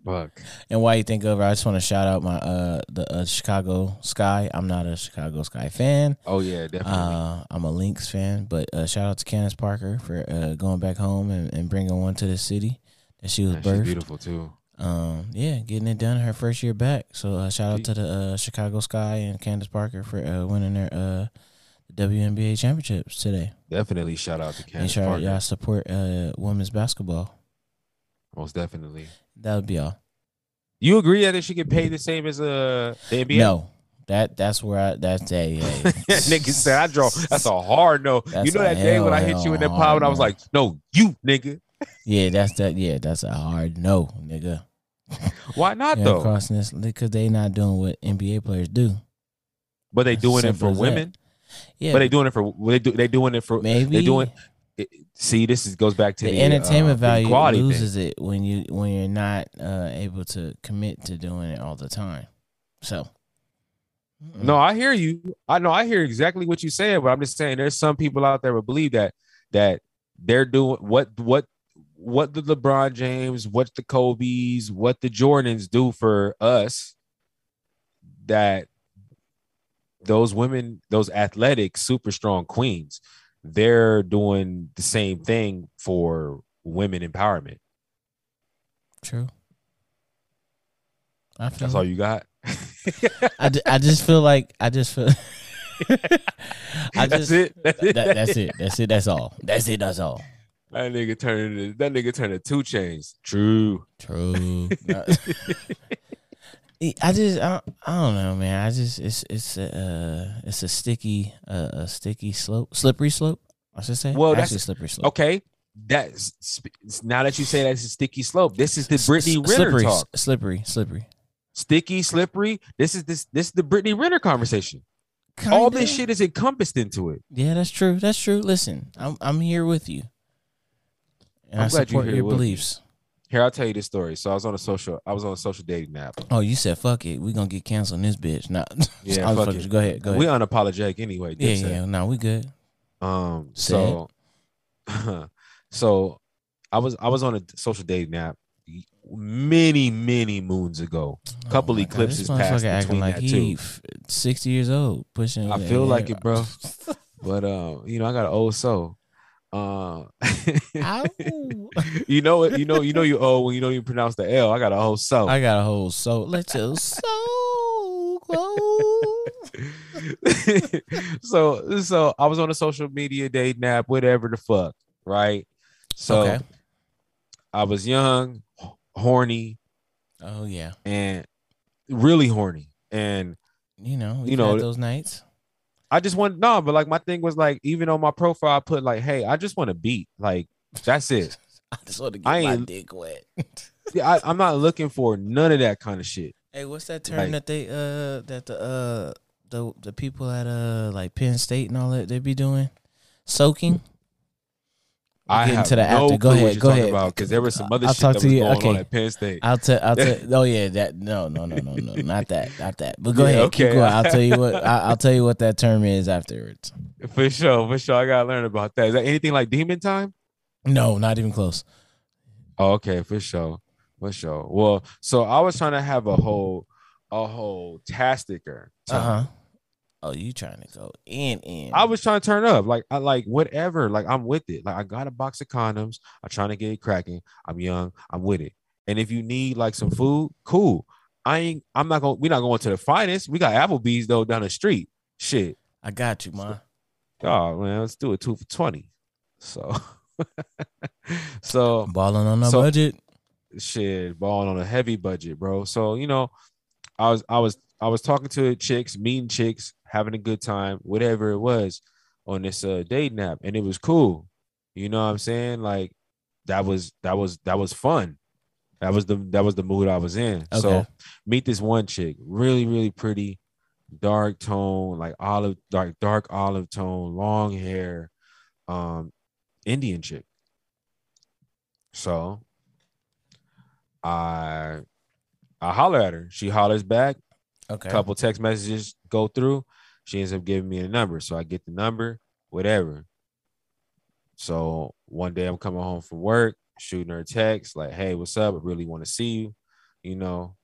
Fuck. and while you think of over, I just want to shout out my uh the uh, Chicago Sky. I'm not a Chicago Sky fan. Oh yeah, definitely. Uh, I'm a Lynx fan, but uh, shout out to Candace Parker for uh, going back home and, and bringing one to the city that she was birthed. beautiful too. Um, yeah, getting it done her first year back. So uh, shout out to the uh, Chicago Sky and Candace Parker for uh, winning their uh, WNBA championships today. Definitely shout out to and Candace shout out Parker. y'all support uh, women's basketball. Most definitely. That would be all. You agree that it should get paid the same as uh, the NBA? No, that that's where I that's a, nigga said I draw. That's a hard no. That's you know that day when I hit you in that pop and I was like, no, you nigga. Yeah, that's that. Yeah, that's a hard no, nigga. Why not Yeah, though? crossing this because they not doing what NBA players do. but they doing it for as that. women. Yeah, But they doing it for they do they doing it for maybe they doing it, see this is goes back to the, the, entertainment uh, value equality thing. loses it when you when you're not uh, able to commit to doing it all the time. So, mm, No, I hear you. I know I hear exactly what you're saying, but I'm just saying there's some people out there who believe that that they're doing what what what the LeBron James, what the Kobe's, what the Jordans do for us. That those women, those athletic, super strong queens, they're doing the same thing for women empowerment. True. I feel That's all you got. I, I just feel like I just feel I That's just it. That's it. that, that's it. That's it. That's all. That's it. That's all. That nigga turned that nigga turned to two chains. True. True. I just I, I don't know, man. I just it's it's a uh, it's a sticky uh, a sticky slope, slippery slope. I should say. Well, that's- actually slippery slope. Okay. That's now that you say that's a sticky slope. This is the Brittany s- Renner slippery, talk. slippery, slippery. Sticky, slippery. This is this this is the Brittany Renner conversation. All this shit is encompassed into it. Yeah, that's true. That's true. Listen, I'm I'm here with you, and I'm i glad you're support here your beliefs. Here, I'll tell you this story. So I was on a social, I was on a social dating app. Oh, you said fuck it. We gonna get canceled in this bitch. Nah, Yeah, fuck fucking- it. Go ahead. Go ahead. We unapologetic anyway. yeah, yeah. No, we good. Um. So, so I was I was on a social dating app many many moons ago. A Couple Oh my God, eclipses this passed acting between like that too. sixty years old, pushing. I feel like it, bro. But uh, you know, I got an old soul. Uh, you know it. You know. You know you old when you don't even pronounce the L. I got a whole soul. I got a whole soul. Let your soul glow. so so I was on a social media dating nap, whatever the fuck, right? So Okay. I was young, horny, Oh yeah, and really horny. And you know, You you know, know those nights. I just want no, but like my thing was like, even on my profile, I put like, hey, I just want to beat. Like, that's it. I just want to get I my dick wet. Yeah, I, I'm not looking for none of that kind of shit. hey, what's that term Like- that they uh that the uh the the people at uh like Penn State and all that they be doing? Soaking. I get have into the no after. Go ahead, go ahead. because there was some other I'll shit talk that to was you. going Okay. on at Penn State. I'll tell. I'll tell. Oh yeah, that no, no, no, no, no, not that, not that. But go Yeah, ahead, keep okay. going. I'll tell you what. I, I'll tell you what that term is afterwards. For sure, for sure. I gotta learn about that. Is that anything like Demon Time? No, not even close. Oh, okay, for sure, for sure. Well, so I was trying to have a whole, a whole tasticker. Uh huh. Oh, you trying to go in in? I was trying to turn up, like I like whatever, like I'm with it. Like I got a box of condoms. I'm trying to get it cracking. I'm young. I'm with it. And if you need like some food, cool. I ain't. I'm not going. We're not going to the finest. We got Applebee's though down the street. Shit. I got you, man. Oh man, let's do it two for twenty. So, so Balling on the So- budget. shit, balling on a heavy budget, bro. So you know, I was I was I was talking to chicks, meeting chicks, having a good time, whatever it was, on this uh dating app, and it was cool. You know what I'm saying? Like that was that was that was fun. That was the that was the mood I was in. So meet this one chick, really really pretty, dark tone, like olive dark dark olive tone, long hair, um, Indian chick. So I I holler at her. She hollers back. Okay. couple text messages go through. She ends up giving me a number. So I get the number, whatever. So one day I'm coming home from work, shooting her a text, like, hey, what's up? I really want to see you, you know.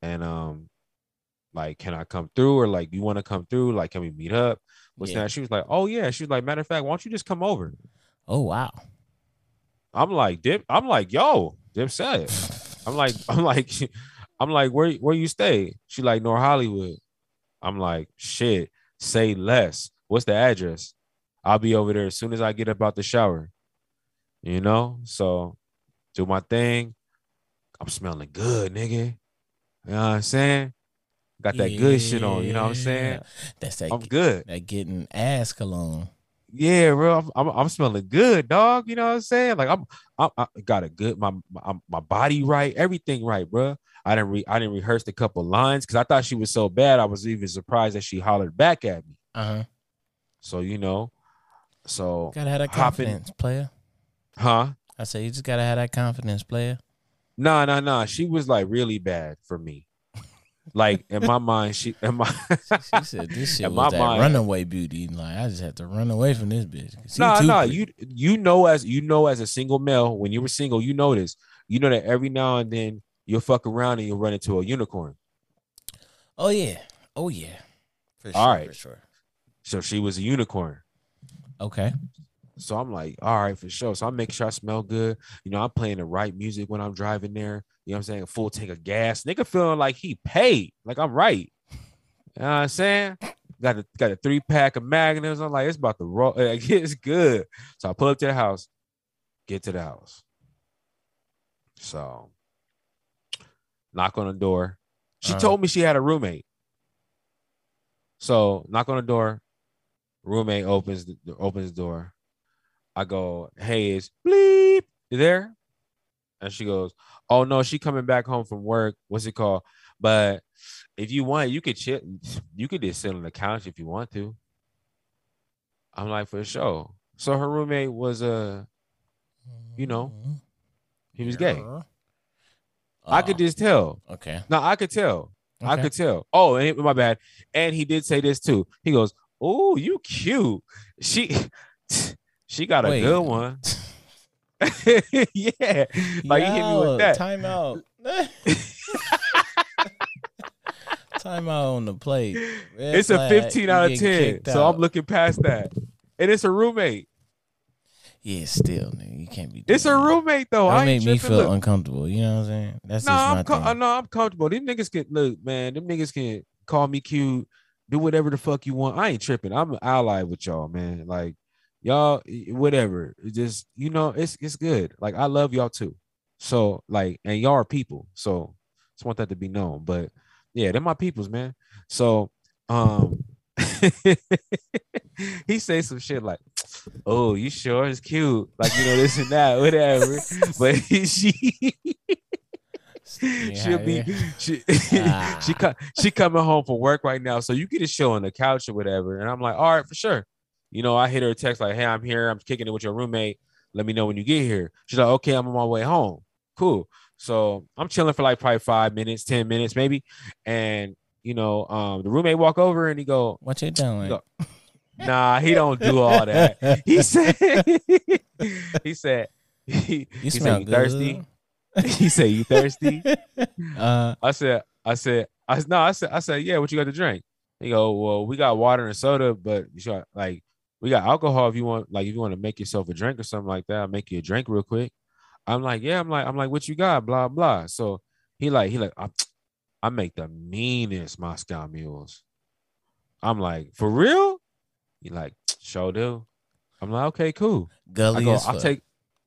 And um, like, can I come through? Or like, you want to come through? Like, can we meet up? What's Yeah. that? She was like, Oh, yeah. She was like, matter of fact, why don't you just come over? Oh wow. I'm like, Dip, I'm like, yo, Dip said. I'm like, I'm like, I'm like, where where you stay? She like North Hollywood. I'm like, shit, say less. What's the address? I'll be over there as soon as I get up out the shower. You know, so do my thing. I'm smelling good, nigga. You know what I'm saying? Got that good shit on. You know what I'm saying? That's that. I'm good. That getting ass cologne. Yeah, bro. I'm, I'm, smelling good, dog. You know what I'm saying? Like I'm, I'm I got a good my my, my body right, everything right, bro. I didn't re, I didn't rehearse a couple lines because I thought she was so bad. I was even surprised that she hollered back at me. Uh huh. So you know, so Gotta have that Hopping- confidence, player. huh? I say you just gotta have that confidence, player. Nah, nah, nah. She was like really bad for me. Like in my mind, she in my She said this shit In was that mind- runaway beauty. Like I just had to run away from this bitch. she no, too no, you you know as you know as a single male when you were single, you know this. You know that every now and then you'll fuck around and you'll run into a unicorn. Oh yeah. Oh yeah. For sure. All right. For sure. So she was a unicorn. Okay. So I'm like, all right, for sure. So I make sure I smell good. You know, I'm playing the right music when I'm driving there. You know what I'm saying? A full tank of gas. Nigga feeling like he paid. Like I'm right. You know what I'm saying? Got a got a three pack of magnums. I'm like, it's about to roll. Like, it's good. So I pull up to the house, get to the house. So knock on the door. She Uh-huh. told me she had a roommate. So knock on the door. Roommate opens the opens the door. I go, hey, is bleep you there? And she goes, oh no, she coming back home from work. What's it called? But if you want, you could chill. You could just sit on the couch if you want to. I'm like, for sure. So her roommate was uh You know, he was gay. Yeah. I could Oh, just tell. Okay. No, I could tell. I could tell. Oh, and my bad. And he did say this too. He goes, "Oh, you cute." She, she got a Wait. good one. yeah, like you hit me with that. Time out. time out on the plate. Red it's a 15 out of 10. So out. I'm looking past that. And it's a roommate. Yeah, still, nigga, you can't be. It's a roommate though. Don't I make me feel Look, uncomfortable. You know what I'm saying? That's no, just my I'm com- uh, thing. no, I'm comfortable. These niggas can look, man. Them niggas can call me cute, do whatever the fuck you want. I ain't tripping. I'm an ally with y'all, man. Like y'all, whatever. Just you know, it's it's good. Like I love y'all too. So like, and y'all are people. So just want that to be known. But yeah, they're my peoples, man. So um, he say some shit like, "Oh, you sure is cute," like you know this and that, whatever. But she. She'll be she Ah. she she coming home from work right now, so you get a show on the couch or whatever. And I'm like, all right, for sure. You know, I hit her a text like, hey, I'm here. I'm kicking it with your roommate. Let me know when you get here. She's like, okay, I'm on my way home. Cool. So I'm chilling for like probably five minutes, ten minutes maybe, and you know, um, the roommate walk over and he go, What you doing? Go- nah, he don't do all that. He said, he said, he, You he smell said, you thirsty. he said, you thirsty. Uh, I said, I said, I no, I said, I said, yeah. What you got to drink? He go, well, we got water and soda, but you should, like we got alcohol if you want, like if you want to make yourself a drink or something like that. I'll make you a drink real quick. I'm like, yeah. I'm like, I'm like, what you got? Blah blah. So he like, he like, I, I make the meanest Moscow mules. I'm like, for real? He like, sure do. I'm like, okay, cool. I gully go, as I'll fuck. take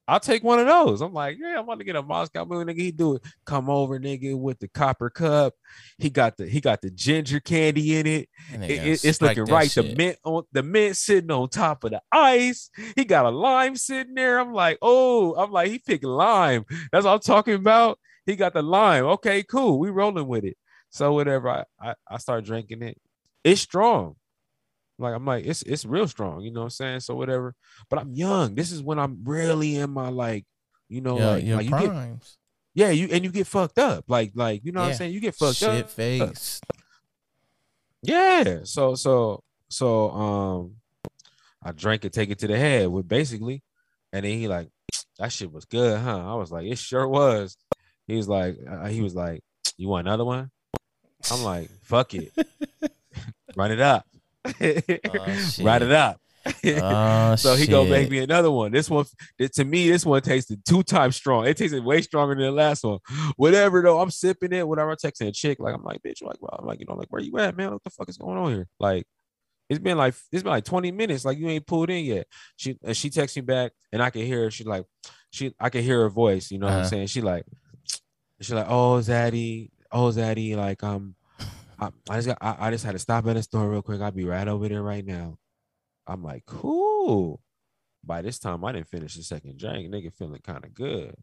I'll take one of those. I'm like, yeah, I'm about to get a Moscow Mule, nigga. He do it. Come over, nigga, with the copper cup. He got the he got the ginger candy in it. It- it- it's looking right. The mint on the mint sitting on top of the ice. He got a lime sitting there. I'm like, oh, I'm like, he picked lime. That's what I'm talking about. He got the lime. Okay, cool. We rolling with it. So whatever. I I, I start drinking it. It's strong. Like I'm like, it's it's real strong, you know what I'm saying? So whatever. But I'm young. This is when I'm really in my like, you know, Yeah, like, your like you get yeah, you and you get fucked up. Like, like, you know what I'm saying? You get fucked Shit up. face. Yeah. So so so um I drank it, take it to the head with basically, and then he like, that shit was good, huh? I was like, it sure was. He was like, uh, he was like, you want another one? I'm like, fuck it, run it up, run it up. Oh, so he gonna make me another one. This one, to me, this one tasted two times strong. It tasted way stronger than the last one. Whatever though, I'm sipping it. Whatever, I'm texting a chick like I'm like, bitch, like, well, I'm like, you know, like, where you at, man? What the fuck is going on here? Like, it's been like it's been like 20 minutes. Like you ain't pulled in yet. She and she texts me back, and I can hear her. She like, she I can hear her voice. You know what I'm Uh-huh. saying? She like, she like, oh Zaddy, oh Zaddy, like um, I, I just got, I, I just had to stop at the store real quick. I'll be right over there right now. I'm like, cool. By this time, I didn't finish the second drink. Nigga feeling kind of good.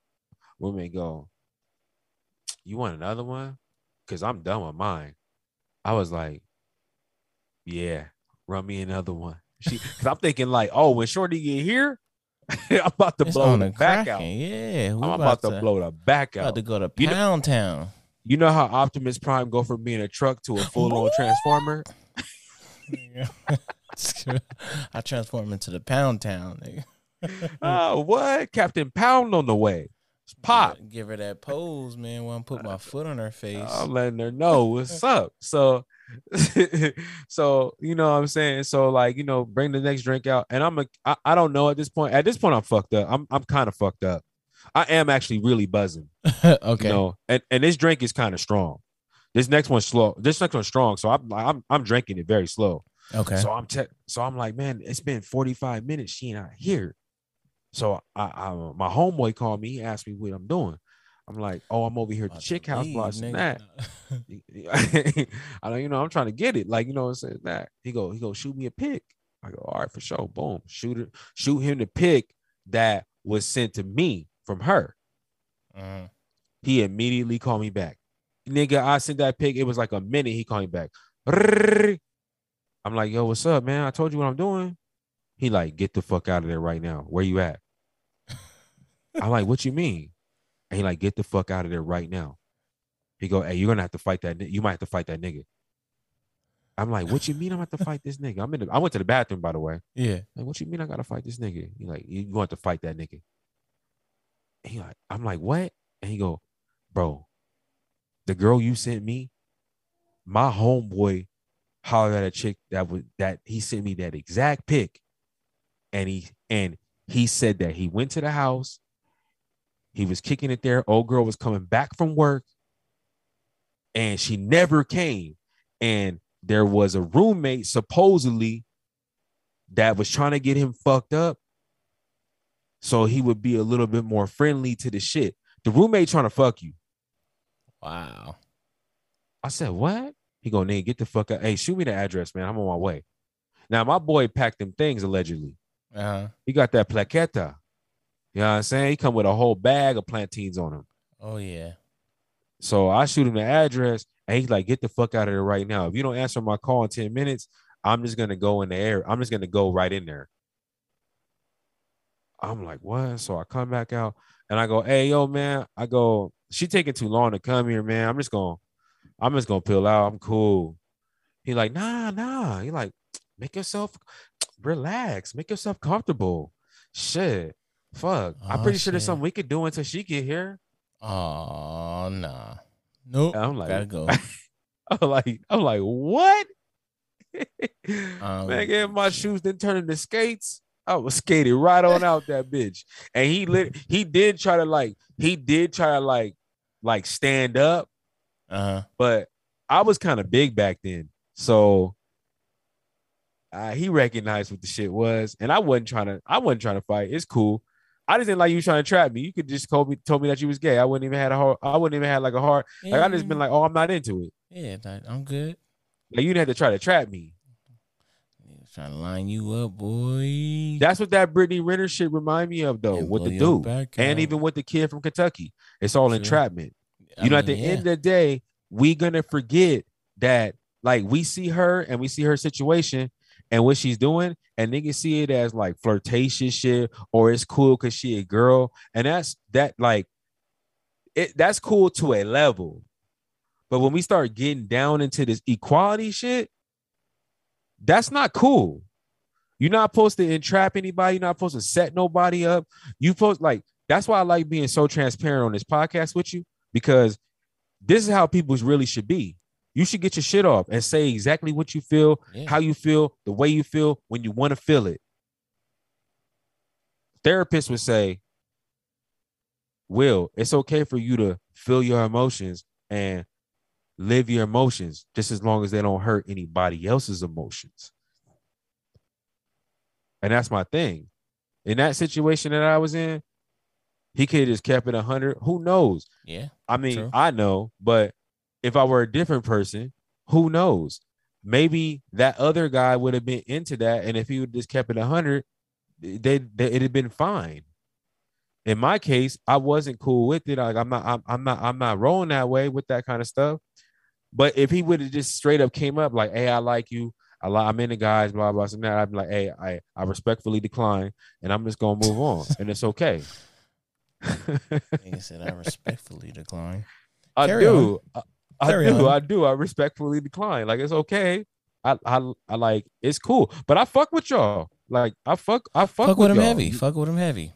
Women go, you want another one? Cause I'm done with mine. I was like, yeah, run me another one. She, cause I'm thinking like, oh, when Shorty get here, I'm about to It's blow the back out. Yeah, I'm we about, to, blow the back out. About out. to go to You know- Pound Town. You know how Optimus Prime go from being a truck to a full on transformer? I transform into the Pound Town. Nigga. oh, what? Captain Pound on the way. It's pop. Give her that pose, man. When I put my foot on her face. I'm letting her know what's up. So, so you know what I'm saying. So like you know, bring the next drink out, and I'm a I, I don't know at this point. At this point, I'm fucked up. I'm I'm kind of fucked up. I am actually really buzzing. okay. You know, and and this drink is kind of strong. This next one's slow. This next one's strong, so I'm I'm I'm drinking it very slow. Okay. So I'm te- so I'm like, man, it's been 45 minutes. She not here. So I, I my homeboy called me. He asked me what I'm doing. I'm like, oh, I'm over here at the chick house watching that. I don't, you know, I'm trying to get it. Like, you know, what I'm saying that he go, he go shoot me a pic. I go, all right, for sure. Boom, shoot it, shoot him the pic that was sent to me from her. Mhm. He immediately called me back. Nigga, I sent that pic. It was like a minute. He called me back. I'm like, yo, what's up, man? I told you what I'm doing. He like, get the fuck out of there right now. Where you at? I'm like, what you mean? And he like, get the fuck out of there right now. He go, hey, you're gonna have to fight that. You might have to fight that nigga. I'm like, what you mean I'm gonna have to fight this nigga? I'm in. The, I went to the bathroom by the way. Yeah. Like, what you mean I gotta fight this nigga? He like, you going to fight that nigga? He like, I'm like, what? And he go, bro, the girl you sent me, my homeboy hollered at a chick that was that he sent me that exact pic, and he and he said that he went to the house, he was kicking it there. Old girl was coming back from work, and she never came, and there was a roommate supposedly that was trying to get him fucked up so he would be a little bit more friendly to the shit. The roommate trying to fuck you. Wow. I said, what? He go, nigga, get the fuck out. Hey, shoot me the address, man. I'm on my way. Now, my boy packed them things allegedly. Uh-huh. He got that plaqueta. You know what I'm saying? He come with a whole bag of plantains on him. Oh yeah. So I shoot him the address, and he's like, get the fuck out of there right now. If you don't answer my call in 10 minutes, I'm just gonna go in the air. I'm just gonna go right in there. I'm like, what? So I come back out and I go, hey, yo, man. I go, she taking too long to come here, man. I'm just gonna, I'm just gonna peel out. I'm cool. He like, nah, nah. He like, make yourself relax, make yourself comfortable. Shit. Fuck. I'm Oh, pretty sure there's something we could do until she get here. Oh nah. Nope. I'm like, Gotta go. I'm like, I'm like, what? Um, Man, get my shoes then turn into skates. I was skated right on out that bitch. And he lit he did try to like, he did try to like like stand up, Uh-huh. but I was kind of big back then. So uh, he recognized what the shit was. And I wasn't trying to, I wasn't trying to fight. It's cool. I just didn't like you trying to trap me. You could just told me told me that you was gay. I wouldn't even had a heart. I wouldn't even had like a hard, like I just been like, oh, I'm not into it. Yeah, that- I'm good. Like you didn't have to try to trap me. Trying to line you up, boy. That's what that Brittany Renner shit remind me of though, And with the dude. back And even with the kid from Kentucky. It's all True. entrapment. I You know, at the yeah. end of the day, we gonna forget that like we see her and we see her situation and what she's doing, and niggas see it as like flirtatious shit, or it's cool because she a girl, and that's that like it that's cool to a level. But when we start getting down into this equality shit, that's not cool. You're not supposed to entrap anybody. You're not supposed to set nobody up. You supposed like that's why I like being so transparent on this podcast with you because this is how people really should be. You should get your shit off and say exactly what you feel, Yeah. how you feel, the way you feel when you want to feel it. Therapists would say, Will, it's okay for you to feel your emotions and live your emotions just as long as they don't hurt anybody else's emotions. And that's my thing. In that situation that I was in, he could have just kept it 100. Who knows? yeah. I mean, True. I know, but if I were a different person, who knows? Maybe that other guy would have been into that, and if he would just kept it hundred, they, they it'd have been fine. In my case, I wasn't cool with it. Like I'm not, I'm, I'm not, I'm not rolling that way with that kind of stuff. But if he would have just straight up came up like, "Hey, I like you. I like, I'm into guys, blah blah." So now I'd be like, "Hey, I, I respectfully decline, and I'm just gonna move on, and it's okay." Nigga said I respectfully decline. I Carry do. I, I do. I do. I respectfully decline. Like it's okay. I, I I like it's cool. But I fuck with y'all. Like I fuck I fuck, Fuck, with him y'all. heavy. Fuck with him heavy.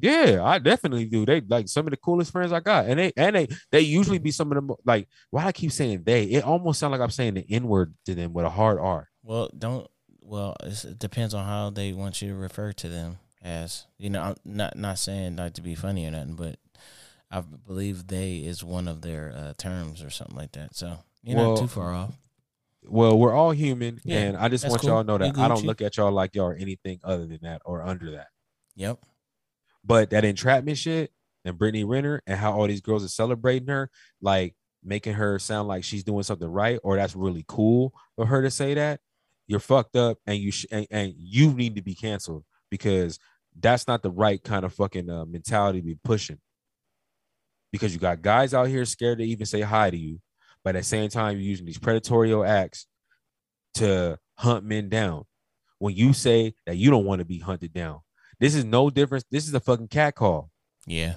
Yeah, I definitely do. They like some of the coolest friends I got, and they and they they usually be some of them. Like why I keep saying they? It almost sounds like I'm saying the N word to them with a hard R. Well, don't. Well, it's, it depends on how they want you to refer to them as. You know, I'm not not saying like to be funny or nothing, but I believe they is one of their uh, terms or something like that. So you're Well, not too far off. Well, we're all human, Yeah, and I just want cool. y'all to know that I don't look at y'all like y'all are anything other than that or under that. Yep. But that entrapment shit and Brittany Renner and how all these girls are celebrating her, like making her sound like she's doing something right, or that's really cool for her to say that. You're fucked up, and you sh- and, and you need to be canceled because that's not the right kind of fucking uh, mentality to be pushing. Because you got guys out here scared to even say hi to you, but at the same time you're using these predatory acts to hunt men down. When you say that you don't want to be hunted down, this is no difference. This is a fucking cat call. Yeah.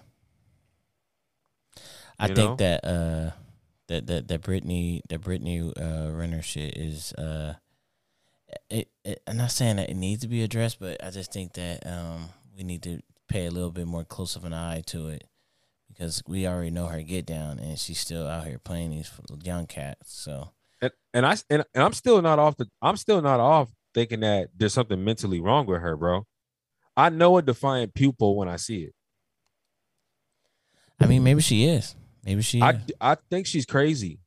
I You think know? that uh that that that Brittany that Brittany uh Renner shit is uh it, it I'm not saying that it needs to be addressed, but I just think that um we need to pay a little bit more close of an eye to it because we already know her get down and she's still out here playing these young cats. So And and I and, and I'm still not off the I'm still not off thinking that there's something mentally wrong with her, bro. I know a defiant pupil when I see it. I mean, maybe she is. Maybe she. I is. I think she's crazy.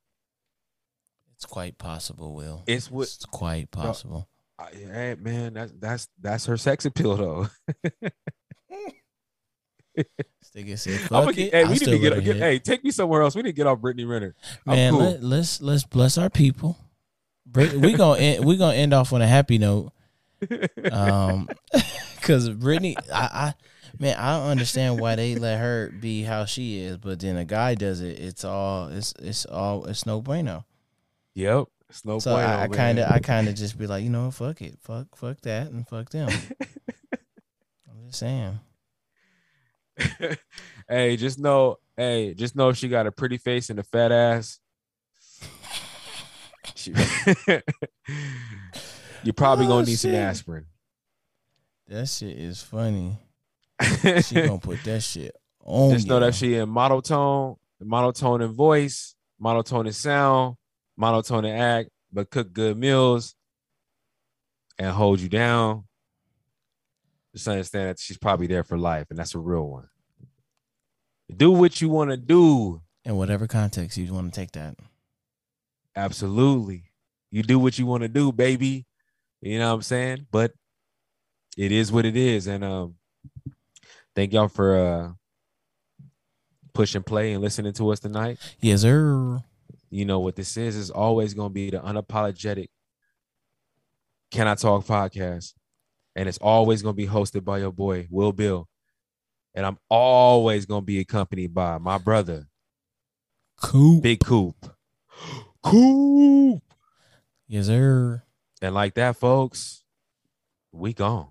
It's quite possible, Will. It's what It's quite possible. I, hey, man, that's that's that's her sex appeal though. Said, I'm gonna it." hey, we need to get, get hey, take me somewhere else. We need to get off Brittany Renner. I'm Man, cool. let, let's let's bless our people. Brit- we gonna end, we gonna end off on a happy note. Um, because Brittany, I, I man, I don't understand why they let her be how she is, but then a guy does it. It's all it's it's all it's no bueno. Yep. It's no So bueno, I, I kind of I kind of just be like, you know, fuck it, fuck fuck that, and fuck them. I'm just saying. hey, just know, hey, just know she got a pretty face and a fat ass. she- You're probably Oh, gonna need some aspirin. That shit is funny. She gonna put that shit on. just know that she in monotone, monotone in voice, monotone in sound, monotone in act, but cook good meals and hold you down. Just understand that she's probably there for life, and that's a real one. Do what you want to do. in whatever context you want to take that. Absolutely. You do what you want to do, baby. You know what I'm saying? But it is what it is. And um thank y'all for uh push and play and listening to us tonight. Yes, sir. You know what this is is always gonna be the unapologetic Can I Talk podcast. And it's always gonna be hosted by your boy, Will Bill. And I'm always gonna be accompanied by my brother, Cool. Big Coop. Coop. Yes, sir. And like that, folks, we gone.